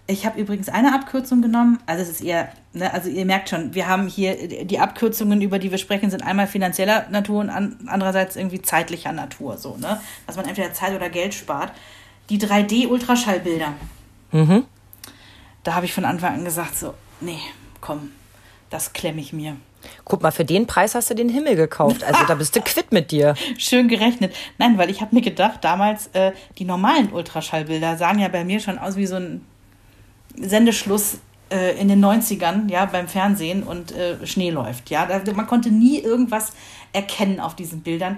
Ich habe übrigens eine Abkürzung genommen. Also es ist eher, ne, also ihr merkt schon, wir haben hier die Abkürzungen, über die wir sprechen, sind einmal finanzieller Natur und an, andererseits irgendwie zeitlicher Natur, so, ne? Dass man entweder Zeit oder Geld spart. Die 3D-Ultraschallbilder. Da habe ich von Anfang an gesagt, so, nee, komm, das klemme ich mir. Guck mal, für den Preis hast du den Himmel gekauft. Also da bist du quitt mit dir. Schön gerechnet. Nein, weil ich habe mir gedacht, damals äh, die normalen Ultraschallbilder sahen ja bei mir schon aus wie so ein Sendeschluss äh, in den 90ern, ja, beim Fernsehen und äh, Schnee läuft. Ja, da, man konnte nie irgendwas erkennen auf diesen Bildern,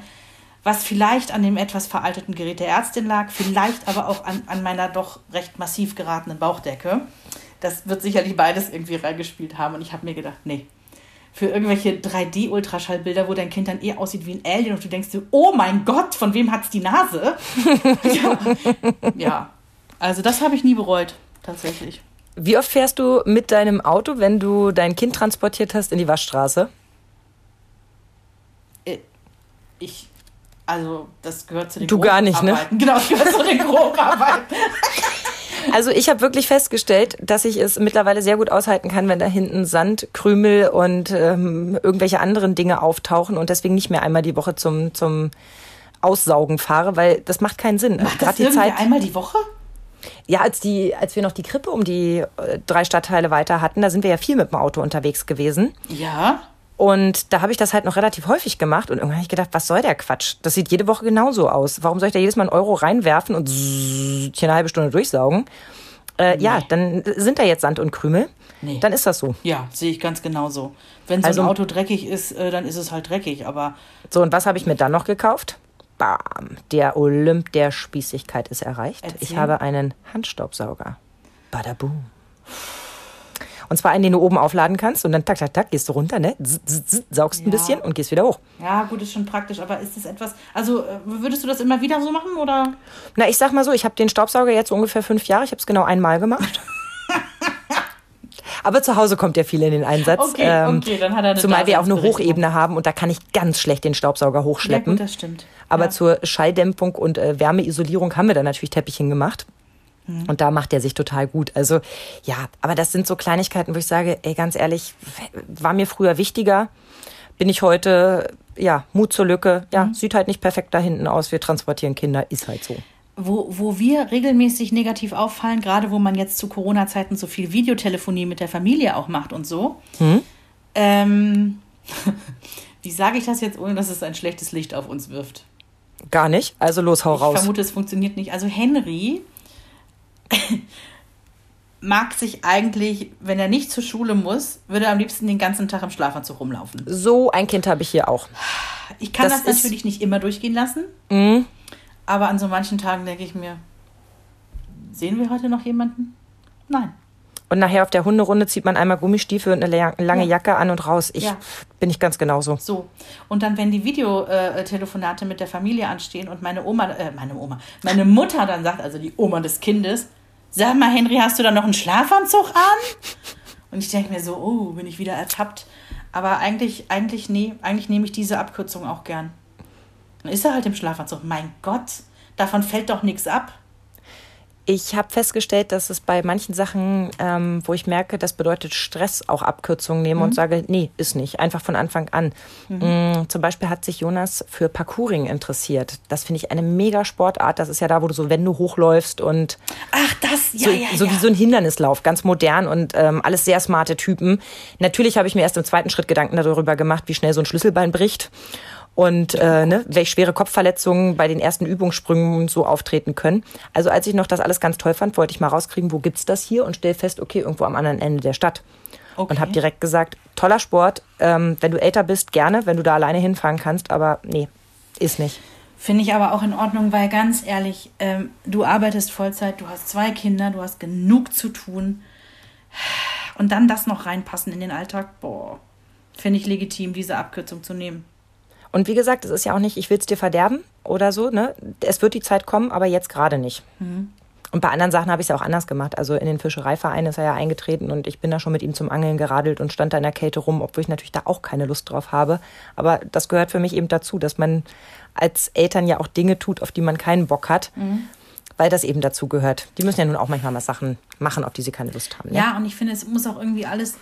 was vielleicht an dem etwas veralteten Gerät der Ärztin lag, vielleicht aber auch an, an meiner doch recht massiv geratenen Bauchdecke. Das wird sicherlich beides irgendwie reingespielt haben und ich habe mir gedacht, nee, für irgendwelche 3D-Ultraschallbilder, wo dein Kind dann eher aussieht wie ein Alien und du denkst dir, oh mein Gott, von wem hat's die Nase? ja. ja, also das habe ich nie bereut, tatsächlich. Wie oft fährst du mit deinem Auto, wenn du dein Kind transportiert hast, in die Waschstraße? Äh, Ich, also das gehört zu den Du gar nicht, ne? Genau, das gehört zu den Grobarbeiten. Also ich habe wirklich festgestellt, dass ich es mittlerweile sehr gut aushalten kann, wenn da hinten Sand, Krümel und ähm, irgendwelche anderen Dinge auftauchen und deswegen nicht mehr einmal die Woche zum, zum Aussaugen fahre, weil das macht keinen Sinn. Macht Gerade das die Zeit. einmal die Woche? Ja, als die, als wir noch die Krippe um die äh, drei Stadtteile weiter hatten, da sind wir ja viel mit dem Auto unterwegs gewesen. Ja. Und da habe ich das halt noch relativ häufig gemacht und irgendwann habe ich gedacht, was soll der Quatsch? Das sieht jede Woche genauso aus. Warum soll ich da jedes Mal einen Euro reinwerfen und hier eine halbe Stunde durchsaugen? Äh, Ja, dann sind da jetzt Sand und Krümel. Nee. Dann ist das so. Ja, sehe ich ganz genauso. Wenn so Also- ein Auto dreckig ist, äh, dann ist es halt dreckig, aber So, und was habe ich mir dann noch gekauft? Bam, der Olymp der Spießigkeit ist erreicht. Erzähl. Ich habe einen Handstaubsauger. Badaboom. Und zwar einen, den du oben aufladen kannst und dann tak, tak, tak, gehst du runter, ne? Zzz, zzz, zzz, saugst ein Ja. bisschen und gehst wieder hoch. ja, gut, ist schon praktisch, aber ist das etwas, also äh, würdest du das immer wieder so machen oder? Na, ich sag mal so, ich habe den Staubsauger jetzt so ungefähr fünf Jahre. Ich habe es genau einmal gemacht. Aber zu Hause kommt ja viel in den Einsatz. Okay, okay, dann hat er eine Zumal wir auch eine. Hochebene haben und da kann ich ganz schlecht den Staubsauger Ja, hochschleppen. gut, das stimmt. Aber ja. zur Schalldämpfung und äh, Wärmeisolierung haben wir da natürlich Teppichchen gemacht. Mhm. Und da macht er sich total gut. Also ja, aber das sind so Kleinigkeiten, wo ich sage, ey, ganz ehrlich, war mir früher wichtiger. Bin ich heute ja, Mut zur Lücke. Ja, mhm. sieht halt nicht perfekt da hinten aus. Wir transportieren Kinder, ist halt so. Wo, wo wir regelmäßig negativ auffallen, gerade wo man jetzt zu Corona-Zeiten so viel Videotelefonie mit der Familie auch macht und so. Mhm. Ähm, wie sage ich das jetzt, ohne dass es ein schlechtes Licht auf uns wirft? Gar nicht. Also los, hau ich raus. Ich vermute, es funktioniert nicht. Also Henry mag sich eigentlich, wenn er nicht zur Schule muss, würde er am liebsten den ganzen Tag im Schlafanzug rumlaufen. So ein Kind habe ich hier auch. Ich kann das, das natürlich nicht immer durchgehen lassen. Mhm. Aber an so manchen Tagen denke ich mir, sehen wir heute noch jemanden? Nein. Und nachher auf der Hunderunde zieht man einmal Gummistiefel und eine lange ja. Jacke an und raus. Ich ja. bin ich ganz genauso. So. Und dann, wenn die Videotelefonate mit der Familie anstehen und meine Oma, äh, meine Oma, meine Mutter dann sagt, also die Oma des Kindes, sag mal, Henry, hast du da noch einen Schlafanzug an? Und ich denke mir so, oh, bin ich wieder ertappt. Aber eigentlich, eigentlich, nee, eigentlich nehme ich diese Abkürzung auch gern. Dann ist er halt im Schlafanzug. Mein Gott, davon fällt doch nichts ab. Ich habe festgestellt, dass es bei manchen Sachen, ähm, wo ich merke, das bedeutet Stress, auch Abkürzungen nehme mhm. und sage, nee, ist nicht. Einfach von Anfang an. Mhm. Mhm, zum Beispiel hat sich Jonas für Parkouring interessiert. Das finde ich eine mega Sportart. Das ist ja da, wo du so Wände hochläufst und. Ach, das, ja, so, ja, so wie so ein Hindernislauf, ganz modern und ähm, alles sehr smarte Typen. Natürlich habe ich mir erst im zweiten Schritt Gedanken darüber gemacht, wie schnell so ein Schlüsselbein bricht und äh, ne, welche schwere Kopfverletzungen bei den ersten Übungssprüngen so auftreten können. Also als ich noch das alles ganz toll fand, wollte ich mal rauskriegen, wo gibt's das hier und stell fest, okay, irgendwo am anderen Ende der Stadt. Okay. Und habe direkt gesagt, toller Sport, ähm, wenn du älter bist, gerne, wenn du da alleine hinfahren kannst, aber nee, ist nicht. Finde ich aber auch in Ordnung, weil ganz ehrlich, ähm, du arbeitest Vollzeit, du hast zwei Kinder, du hast genug zu tun. Und dann das noch reinpassen in den Alltag, boah, finde ich legitim, diese Abkürzung zu nehmen. Und wie gesagt, es ist ja auch nicht, ich will es dir verderben oder so. Ne? Es wird die Zeit kommen, aber jetzt gerade nicht. Mhm. Und bei anderen Sachen habe ich es ja auch anders gemacht. Also in den Fischereiverein ist er ja eingetreten und ich bin da schon mit ihm zum Angeln geradelt und stand da in der Kälte rum, obwohl ich natürlich da auch keine Lust drauf habe. Aber das gehört für mich eben dazu, dass man als Eltern ja auch Dinge tut, auf die man keinen Bock hat. Mhm. Weil das eben dazu gehört. Die müssen ja nun auch manchmal mal Sachen machen, auf die sie keine Lust haben. Ne? Ja, und ich finde, es muss auch irgendwie alles,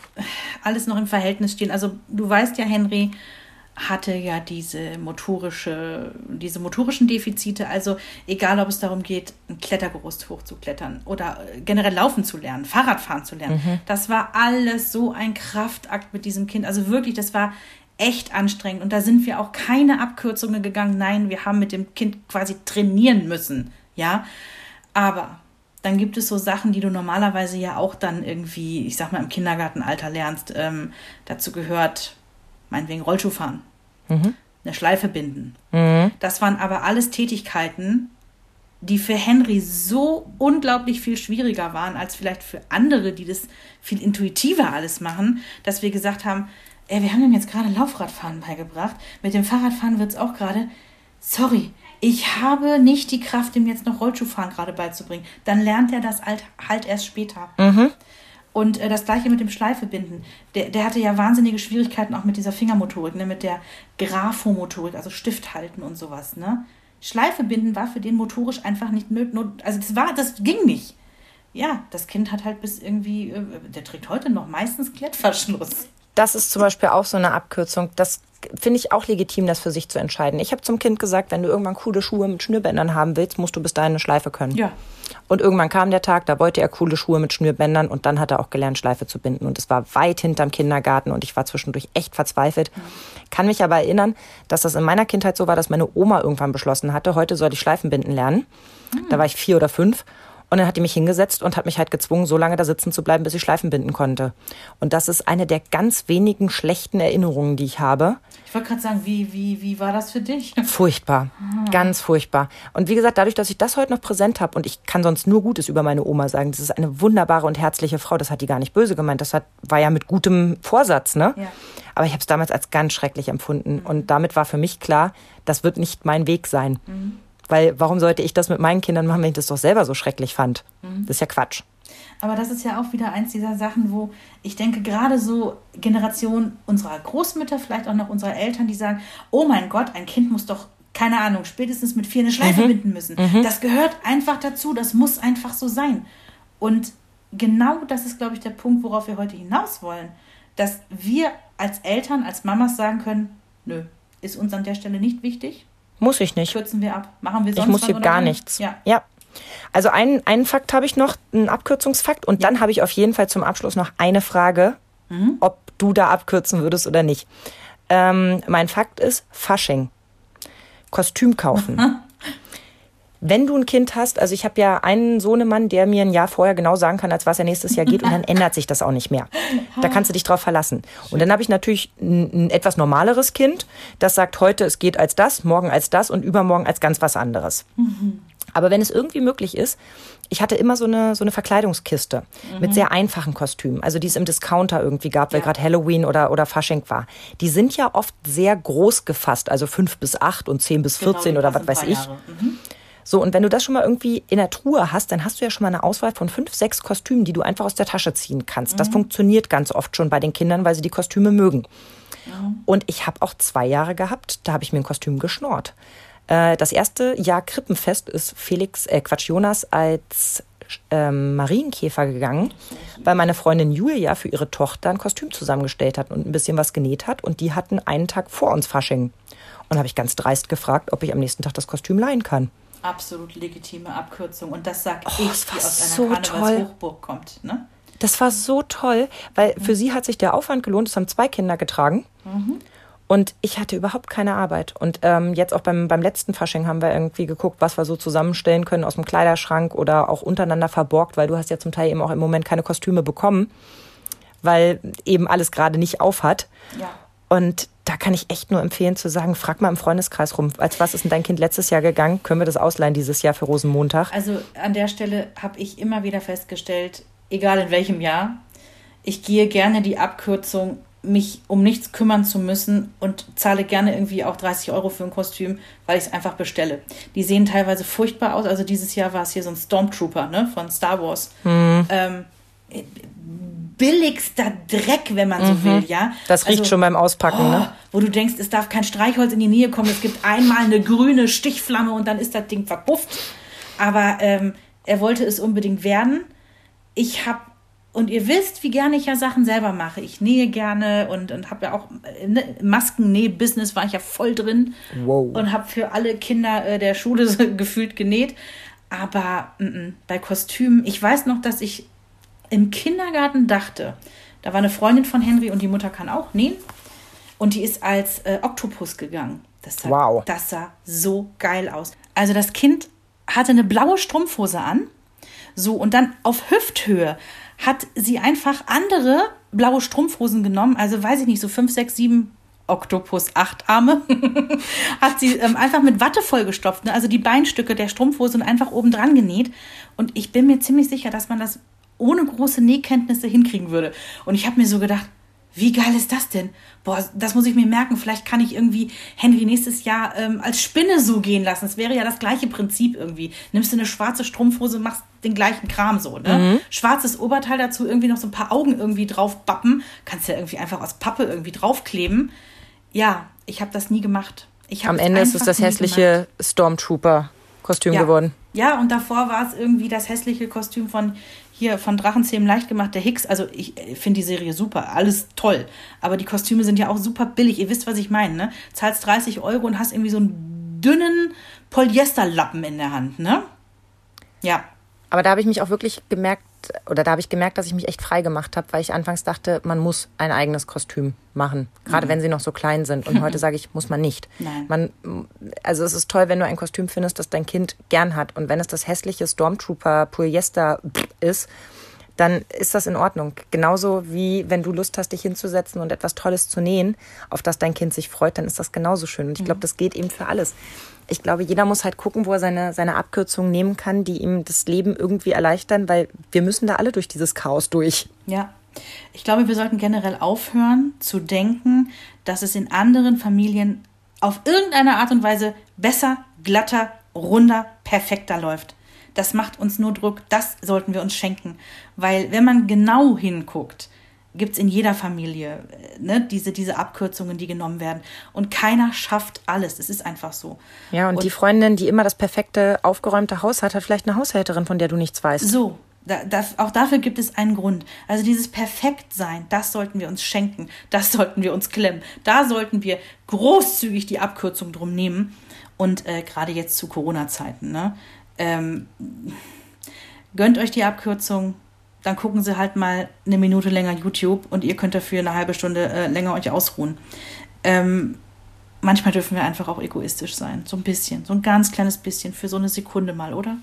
alles noch im Verhältnis stehen. Also du weißt ja, Henry, hatte ja diese motorische, diese motorischen Defizite. Also egal, ob es darum geht, ein Klettergerüst hochzuklettern oder generell laufen zu lernen, Fahrradfahren zu lernen. Mhm. Das war alles so ein Kraftakt mit diesem Kind. Also wirklich, das war echt anstrengend. Und da sind wir auch keine Abkürzungen gegangen. Nein, wir haben mit dem Kind quasi trainieren müssen. Ja, aber dann gibt es so Sachen, die du normalerweise ja auch dann irgendwie, ich sag mal, im Kindergartenalter lernst. Ähm, dazu gehört meinetwegen Rollschuh fahren, mhm. eine Schleife binden. Mhm. Das waren aber alles Tätigkeiten, die für Henry so unglaublich viel schwieriger waren als vielleicht für andere, die das viel intuitiver alles machen, dass wir gesagt haben, ey, wir haben ihm jetzt gerade Laufradfahren beigebracht, mit dem Fahrradfahren wird es auch gerade, sorry, ich habe nicht die Kraft, ihm jetzt noch Rollschuhfahren gerade beizubringen. Dann lernt er das halt, halt erst später. Mhm. Und äh, das gleiche mit dem Schleifebinden. Der, der hatte ja wahnsinnige Schwierigkeiten auch mit dieser Fingermotorik, ne? mit der Graphomotorik, also Stift halten und sowas. Ne? Schleife binden war für den motorisch einfach nicht nötig. Also das war, das ging nicht. Ja, das Kind hat halt bis irgendwie, äh, der trägt heute noch meistens Klettverschluss. Das ist zum Beispiel auch so eine Abkürzung. Das finde ich auch legitim, das für sich zu entscheiden. Ich habe zum Kind gesagt, wenn du irgendwann coole Schuhe mit Schnürbändern haben willst, musst du bis dahin eine Schleife können. Ja. Und irgendwann kam der Tag, da wollte er coole Schuhe mit Schnürbändern und dann hat er auch gelernt, Schleife zu binden. Und es war weit hinterm Kindergarten und ich war zwischendurch echt verzweifelt. Mhm. Kann mich aber erinnern, dass das in meiner Kindheit so war, dass meine Oma irgendwann beschlossen hatte, heute soll ich Schleifen binden lernen. Mhm. Da war ich vier oder fünf. Und dann hat die mich hingesetzt und hat mich halt gezwungen, so lange da sitzen zu bleiben, bis ich Schleifen binden konnte. Und das ist eine der ganz wenigen schlechten Erinnerungen, die ich habe. Ich wollte gerade sagen, wie, wie, wie war das für dich? Furchtbar. Ah. Ganz furchtbar. Und wie gesagt, dadurch, dass ich das heute noch präsent habe und ich kann sonst nur Gutes über meine Oma sagen, das ist eine wunderbare und herzliche Frau, das hat die gar nicht böse gemeint. Das hat, war ja mit gutem Vorsatz, ne? Ja. Aber ich habe es damals als ganz schrecklich empfunden. Mhm. Und damit war für mich klar, das wird nicht mein Weg sein. Mhm. Weil warum sollte ich das mit meinen Kindern machen, wenn ich das doch selber so schrecklich fand? Mhm. Das ist ja Quatsch. Aber das ist ja auch wieder eins dieser Sachen, wo ich denke, gerade so Generation unserer Großmütter, vielleicht auch noch unserer Eltern, die sagen, oh mein Gott, ein Kind muss doch, keine Ahnung, spätestens mit vier eine Schleife mhm. binden müssen. Mhm. Das gehört einfach dazu, das muss einfach so sein. Und genau das ist, glaube ich, der Punkt, worauf wir heute hinaus wollen. Dass wir als Eltern, als Mamas sagen können, nö, ist uns an der Stelle nicht wichtig. Muss ich nicht. Kürzen wir ab. Machen wir sonst Ich muss hier gar dann? nichts. Ja. ja. Also einen, einen Fakt habe ich noch, einen Abkürzungsfakt. Und dann habe ich auf jeden Fall zum Abschluss noch eine Frage, Mhm. ob du da abkürzen würdest oder nicht. Ähm, mein Fakt ist Fasching. Kostüm kaufen. Wenn du ein Kind hast, also ich habe ja einen Sohnemann, der mir ein Jahr vorher genau sagen kann, als was er nächstes Jahr geht, und dann ändert sich das auch nicht mehr. Da kannst du dich drauf verlassen. Und dann habe ich natürlich ein, ein etwas normaleres Kind, das sagt heute, es geht als das, morgen als das und übermorgen als ganz was anderes. Aber wenn es irgendwie möglich ist, ich hatte immer so eine, so eine Verkleidungskiste mit sehr einfachen Kostümen, also die es im Discounter irgendwie gab, weil Ja. gerade Halloween oder, oder Fasching war. Die sind ja oft sehr groß gefasst, also fünf bis acht und zehn bis Genau, 14 die oder was weiß ich. Mhm. So, und wenn du das schon mal irgendwie in der Truhe hast, dann hast du ja schon mal eine Auswahl von fünf, sechs Kostümen, die du einfach aus der Tasche ziehen kannst. Mhm. Das funktioniert ganz oft schon bei den Kindern, weil sie die Kostüme mögen. Und ich habe auch zwei Jahre gehabt, da habe ich mir ein Kostüm geschnort. Äh, Das erste Jahr Krippenfest ist Felix, äh Quatsch, Jonas als ähm, Marienkäfer gegangen, weil meine Freundin Julia für ihre Tochter ein Kostüm zusammengestellt hat und ein bisschen was genäht hat. Und die hatten einen Tag vor uns Fasching. Und habe ich ganz dreist gefragt, ob ich am nächsten Tag das Kostüm leihen kann. Absolut legitime Abkürzung. Und das sag Oh, ich, die aus einer so Karnevalshochburg kommt. Ne? Das war so toll, weil für sie hat sich der Aufwand gelohnt. Es haben zwei Kinder getragen. Und ich hatte überhaupt keine Arbeit. Und ähm, jetzt auch beim, beim letzten Fasching haben wir irgendwie geguckt, was wir so zusammenstellen können aus dem Kleiderschrank oder auch untereinander verborgt, weil du hast ja zum Teil eben auch im Moment keine Kostüme bekommen, weil eben alles gerade nicht auf hat. Ja. Und da kann ich echt nur empfehlen zu sagen, frag mal im Freundeskreis rum, als was ist denn dein Kind letztes Jahr gegangen? Können wir das ausleihen dieses Jahr für Rosenmontag? Also an der Stelle habe ich immer wieder festgestellt, egal in welchem Jahr, ich gehe gerne die Abkürzung, mich um nichts kümmern zu müssen und zahle gerne irgendwie auch 30 Euro für ein Kostüm, weil ich es einfach bestelle. Die sehen teilweise furchtbar aus. Also dieses Jahr war es hier so ein Stormtrooper ne, von Star Wars. Ähm, billigster Dreck, wenn man so will, ja. Das riecht Also- schon beim Auspacken, ne? wo du denkst, es darf kein Streichholz in die Nähe kommen. Es gibt einmal eine grüne Stichflamme und dann ist das Ding verpufft. Aber ähm, er wollte es unbedingt werden. Ich habe, und ihr wisst, wie gerne ich ja Sachen selber mache. Ich nähe gerne und, und habe ja auch ne, Maskennäh-Business war ich ja voll drin. Wow. Und habe für alle Kinder äh, der Schule so gefühlt genäht. Aber mm, mm, bei Kostümen, ich weiß noch, dass ich im Kindergarten dachte, da war eine Freundin von Henry und die Mutter kann auch nähen. Und die ist als äh, Oktopus gegangen. Das sah, Wow. das sah so geil aus. Also das Kind hatte eine blaue Strumpfhose an. So, und dann auf Hüfthöhe hat sie einfach andere blaue Strumpfhosen genommen. Also weiß ich nicht, so fünf, sechs, sieben Oktopus, acht Arme. hat sie ähm, einfach mit Watte vollgestopft. Ne? Also die Beinstücke der Strumpfhose und einfach oben dran genäht. Und ich bin mir ziemlich sicher, dass man das ohne große Nähkenntnisse hinkriegen würde. Und ich habe mir so gedacht, wie geil ist das denn? Boah, das muss ich mir merken. Vielleicht kann ich irgendwie Henry nächstes Jahr ähm, als Spinne so gehen lassen. Es wäre ja das gleiche Prinzip irgendwie. Nimmst du eine schwarze Strumpfhose, machst den gleichen Kram so, ne? Schwarzes Oberteil dazu, irgendwie noch so ein paar Augen irgendwie drauf bappen. Kannst ja irgendwie einfach aus Pappe irgendwie draufkleben. Ja, ich habe das nie gemacht. Am Ende ist es das hässliche Stormtrooper-Kostüm ja. geworden. Ja, und davor war es irgendwie das hässliche Kostüm von hier von Drachenzähmen leicht gemacht, der Hicks. Also ich äh, finde die Serie super, alles toll. Aber die Kostüme sind ja auch super billig. Ihr wisst, was ich meine, ne? Zahlst 30 Euro und hast irgendwie so einen dünnen Polyesterlappen in der Hand, ne? Ja. Aber da habe ich mich auch wirklich gemerkt, oder da habe ich gemerkt, dass ich mich echt frei gemacht habe, weil ich anfangs dachte, man muss ein eigenes Kostüm machen, gerade wenn sie noch so klein sind. Und heute sage ich, muss man nicht. Nein. Man, also es ist toll, wenn du ein Kostüm findest, das dein Kind gern hat. Und wenn es das hässliche Stormtrooper Polyester ist, dann ist das in Ordnung. Genauso wie wenn du Lust hast, dich hinzusetzen und etwas Tolles zu nähen, auf das dein Kind sich freut, dann ist das genauso schön. Und ich glaube, das geht eben für alles. Ich glaube, jeder muss halt gucken, wo er seine, seine Abkürzungen nehmen kann, die ihm das Leben irgendwie erleichtern, weil wir müssen da alle durch dieses Chaos durch. Ja. Ich glaube, wir sollten generell aufhören zu denken, dass es in anderen Familien auf irgendeine Art und Weise besser, glatter, runder, perfekter läuft. Das macht uns nur Druck, das sollten wir uns schenken. Weil wenn man genau hinguckt, gibt es in jeder Familie äh, ne, diese, diese Abkürzungen, die genommen werden. Und keiner schafft alles. Es ist einfach so. Ja, und, die Freundin, die immer das perfekte, aufgeräumte Haus hat, hat vielleicht eine Haushälterin, von der du nichts weißt. So, Da, da, auch dafür gibt es einen Grund. Also dieses Perfektsein, das sollten wir uns schenken, das sollten wir uns klemmen. Da sollten wir großzügig die Abkürzung drum nehmen. Und äh, gerade jetzt zu Corona-Zeiten, ne? Ähm, gönnt euch die Abkürzung, dann gucken sie halt mal eine Minute länger YouTube und ihr könnt dafür eine halbe Stunde äh, länger euch ausruhen. Ähm, manchmal dürfen wir einfach auch egoistisch sein. So ein bisschen, so ein ganz kleines bisschen für so eine Sekunde mal, oder?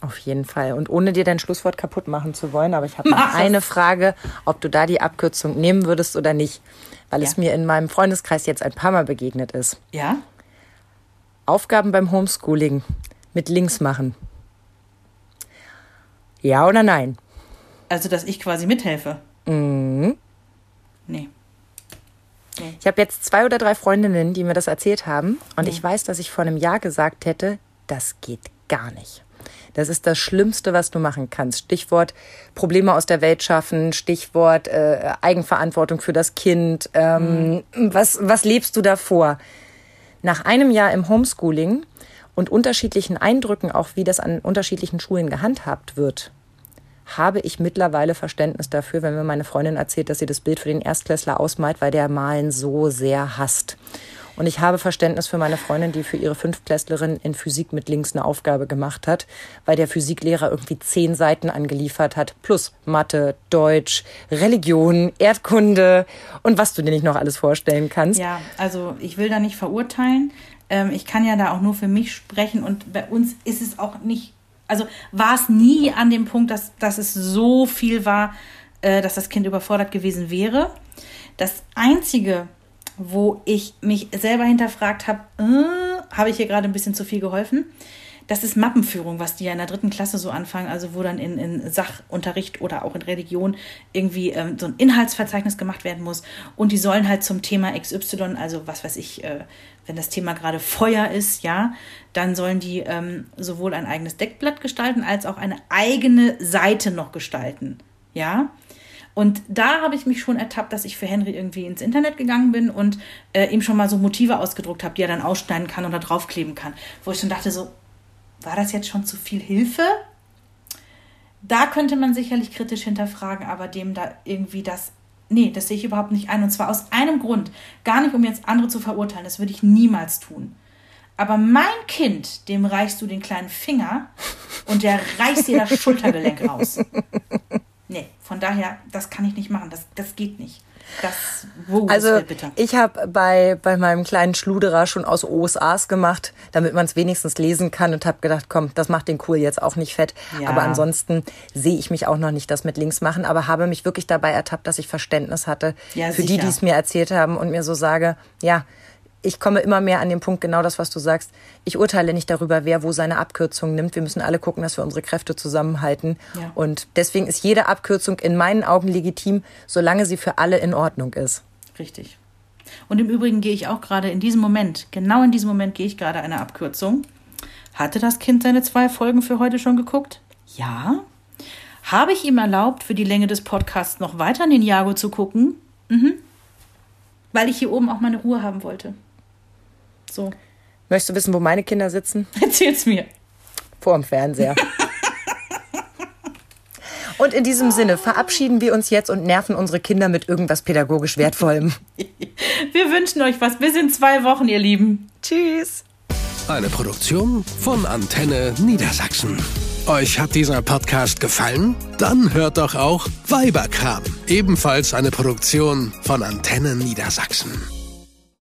Auf jeden Fall. Und ohne dir dein Schlusswort kaputt machen zu wollen, aber ich habe noch eine Frage, ob du da die Abkürzung nehmen würdest oder nicht, weil ja. es mir in meinem Freundeskreis jetzt ein paar Mal begegnet ist. Ja? Aufgaben beim Homeschooling mit links machen. Ja oder nein? Also, dass ich quasi mithelfe? Mhm. Nee. nee. Ich habe jetzt zwei oder drei Freundinnen, die mir das erzählt haben. Und nee. ich weiß, dass ich vor einem Jahr gesagt hätte, das geht gar nicht. Das ist das Schlimmste, was du machen kannst. Stichwort Probleme aus der Welt schaffen, Stichwort äh, Eigenverantwortung für das Kind. Ähm, mhm. was, was lebst du davor? Nach einem Jahr im Homeschooling und unterschiedlichen Eindrücken, auch wie das an unterschiedlichen Schulen gehandhabt wird, habe ich mittlerweile Verständnis dafür, wenn mir meine Freundin erzählt, dass sie das Bild für den Erstklässler ausmalt, weil der Malen so sehr hasst. Und ich habe Verständnis für meine Freundin, die für ihre Fünftklässlerin in Physik mit links eine Aufgabe gemacht hat, weil der Physiklehrer irgendwie zehn Seiten angeliefert hat, plus Mathe, Deutsch, Religion, Erdkunde und was du dir nicht noch alles vorstellen kannst. Ja, also ich will da nicht verurteilen. Ähm, ich kann ja da auch nur für mich sprechen und bei uns ist es auch nicht, also war es nie an dem Punkt, dass, dass es so viel war, äh, dass das Kind überfordert gewesen wäre. Das Einzige, wo ich mich selber hinterfragt habe, äh, habe ich hier gerade ein bisschen zu viel geholfen. Das ist Mappenführung, was die ja in der dritten Klasse so anfangen, also wo dann in, in Sachunterricht oder auch in Religion irgendwie ähm, so ein Inhaltsverzeichnis gemacht werden muss. Und die sollen halt zum Thema XY, also was weiß ich, äh, wenn das Thema gerade Feuer ist, ja, dann sollen die ähm, sowohl ein eigenes Deckblatt gestalten als auch eine eigene Seite noch gestalten. Ja, und da habe ich mich schon ertappt, dass ich für Henry irgendwie ins Internet gegangen bin und äh, ihm schon mal so Motive ausgedruckt habe, die er dann ausschneiden kann oder draufkleben kann. Wo ich schon dachte, so, war das jetzt schon zu viel Hilfe? Da könnte man sicherlich kritisch hinterfragen, aber dem da irgendwie das. Nee, das sehe ich überhaupt nicht ein. Und zwar aus einem Grund. Gar nicht, um jetzt andere zu verurteilen. Das würde ich niemals tun. Aber mein Kind, dem reichst du den kleinen Finger und der reißt dir das Schultergelenk raus. Nee, von daher, das kann ich nicht machen. Das, das geht nicht. Das, wo also ich habe bei, bei meinem kleinen Schluderer schon aus OSAs gemacht, damit man es wenigstens lesen kann und habe gedacht, komm, das macht den Cool jetzt auch nicht fett. Ja. Aber ansonsten sehe ich mich auch noch nicht das mit links machen, aber habe mich wirklich dabei ertappt, dass ich Verständnis hatte ja, für sicher. die, die es mir erzählt haben und mir so sage, ja, ich komme immer mehr an den Punkt, genau das, was du sagst. Ich urteile nicht darüber, wer wo seine Abkürzung nimmt. Wir müssen alle gucken, dass wir unsere Kräfte zusammenhalten. Ja. Und deswegen ist jede Abkürzung in meinen Augen legitim, solange sie für alle in Ordnung ist. Richtig. Und im Übrigen gehe ich auch gerade in diesem Moment, genau in diesem Moment gehe ich gerade eine Abkürzung. Hatte das Kind seine zwei Folgen für heute schon geguckt? Ja. Habe ich ihm erlaubt, für die Länge des Podcasts noch weiter in den Jago zu gucken? Mhm. Weil ich hier oben auch meine Ruhe haben wollte. So. Möchtest du wissen, wo meine Kinder sitzen? Erzähl's mir. Vor dem Fernseher. Und in diesem Sinne verabschieden wir uns jetzt und nerven unsere Kinder mit irgendwas pädagogisch Wertvollem. Wir wünschen euch was bis in zwei Wochen, ihr Lieben. Tschüss. Eine Produktion von Antenne Niedersachsen. Euch hat dieser Podcast gefallen? Dann hört doch auch Weiberkram, ebenfalls eine Produktion von Antenne Niedersachsen.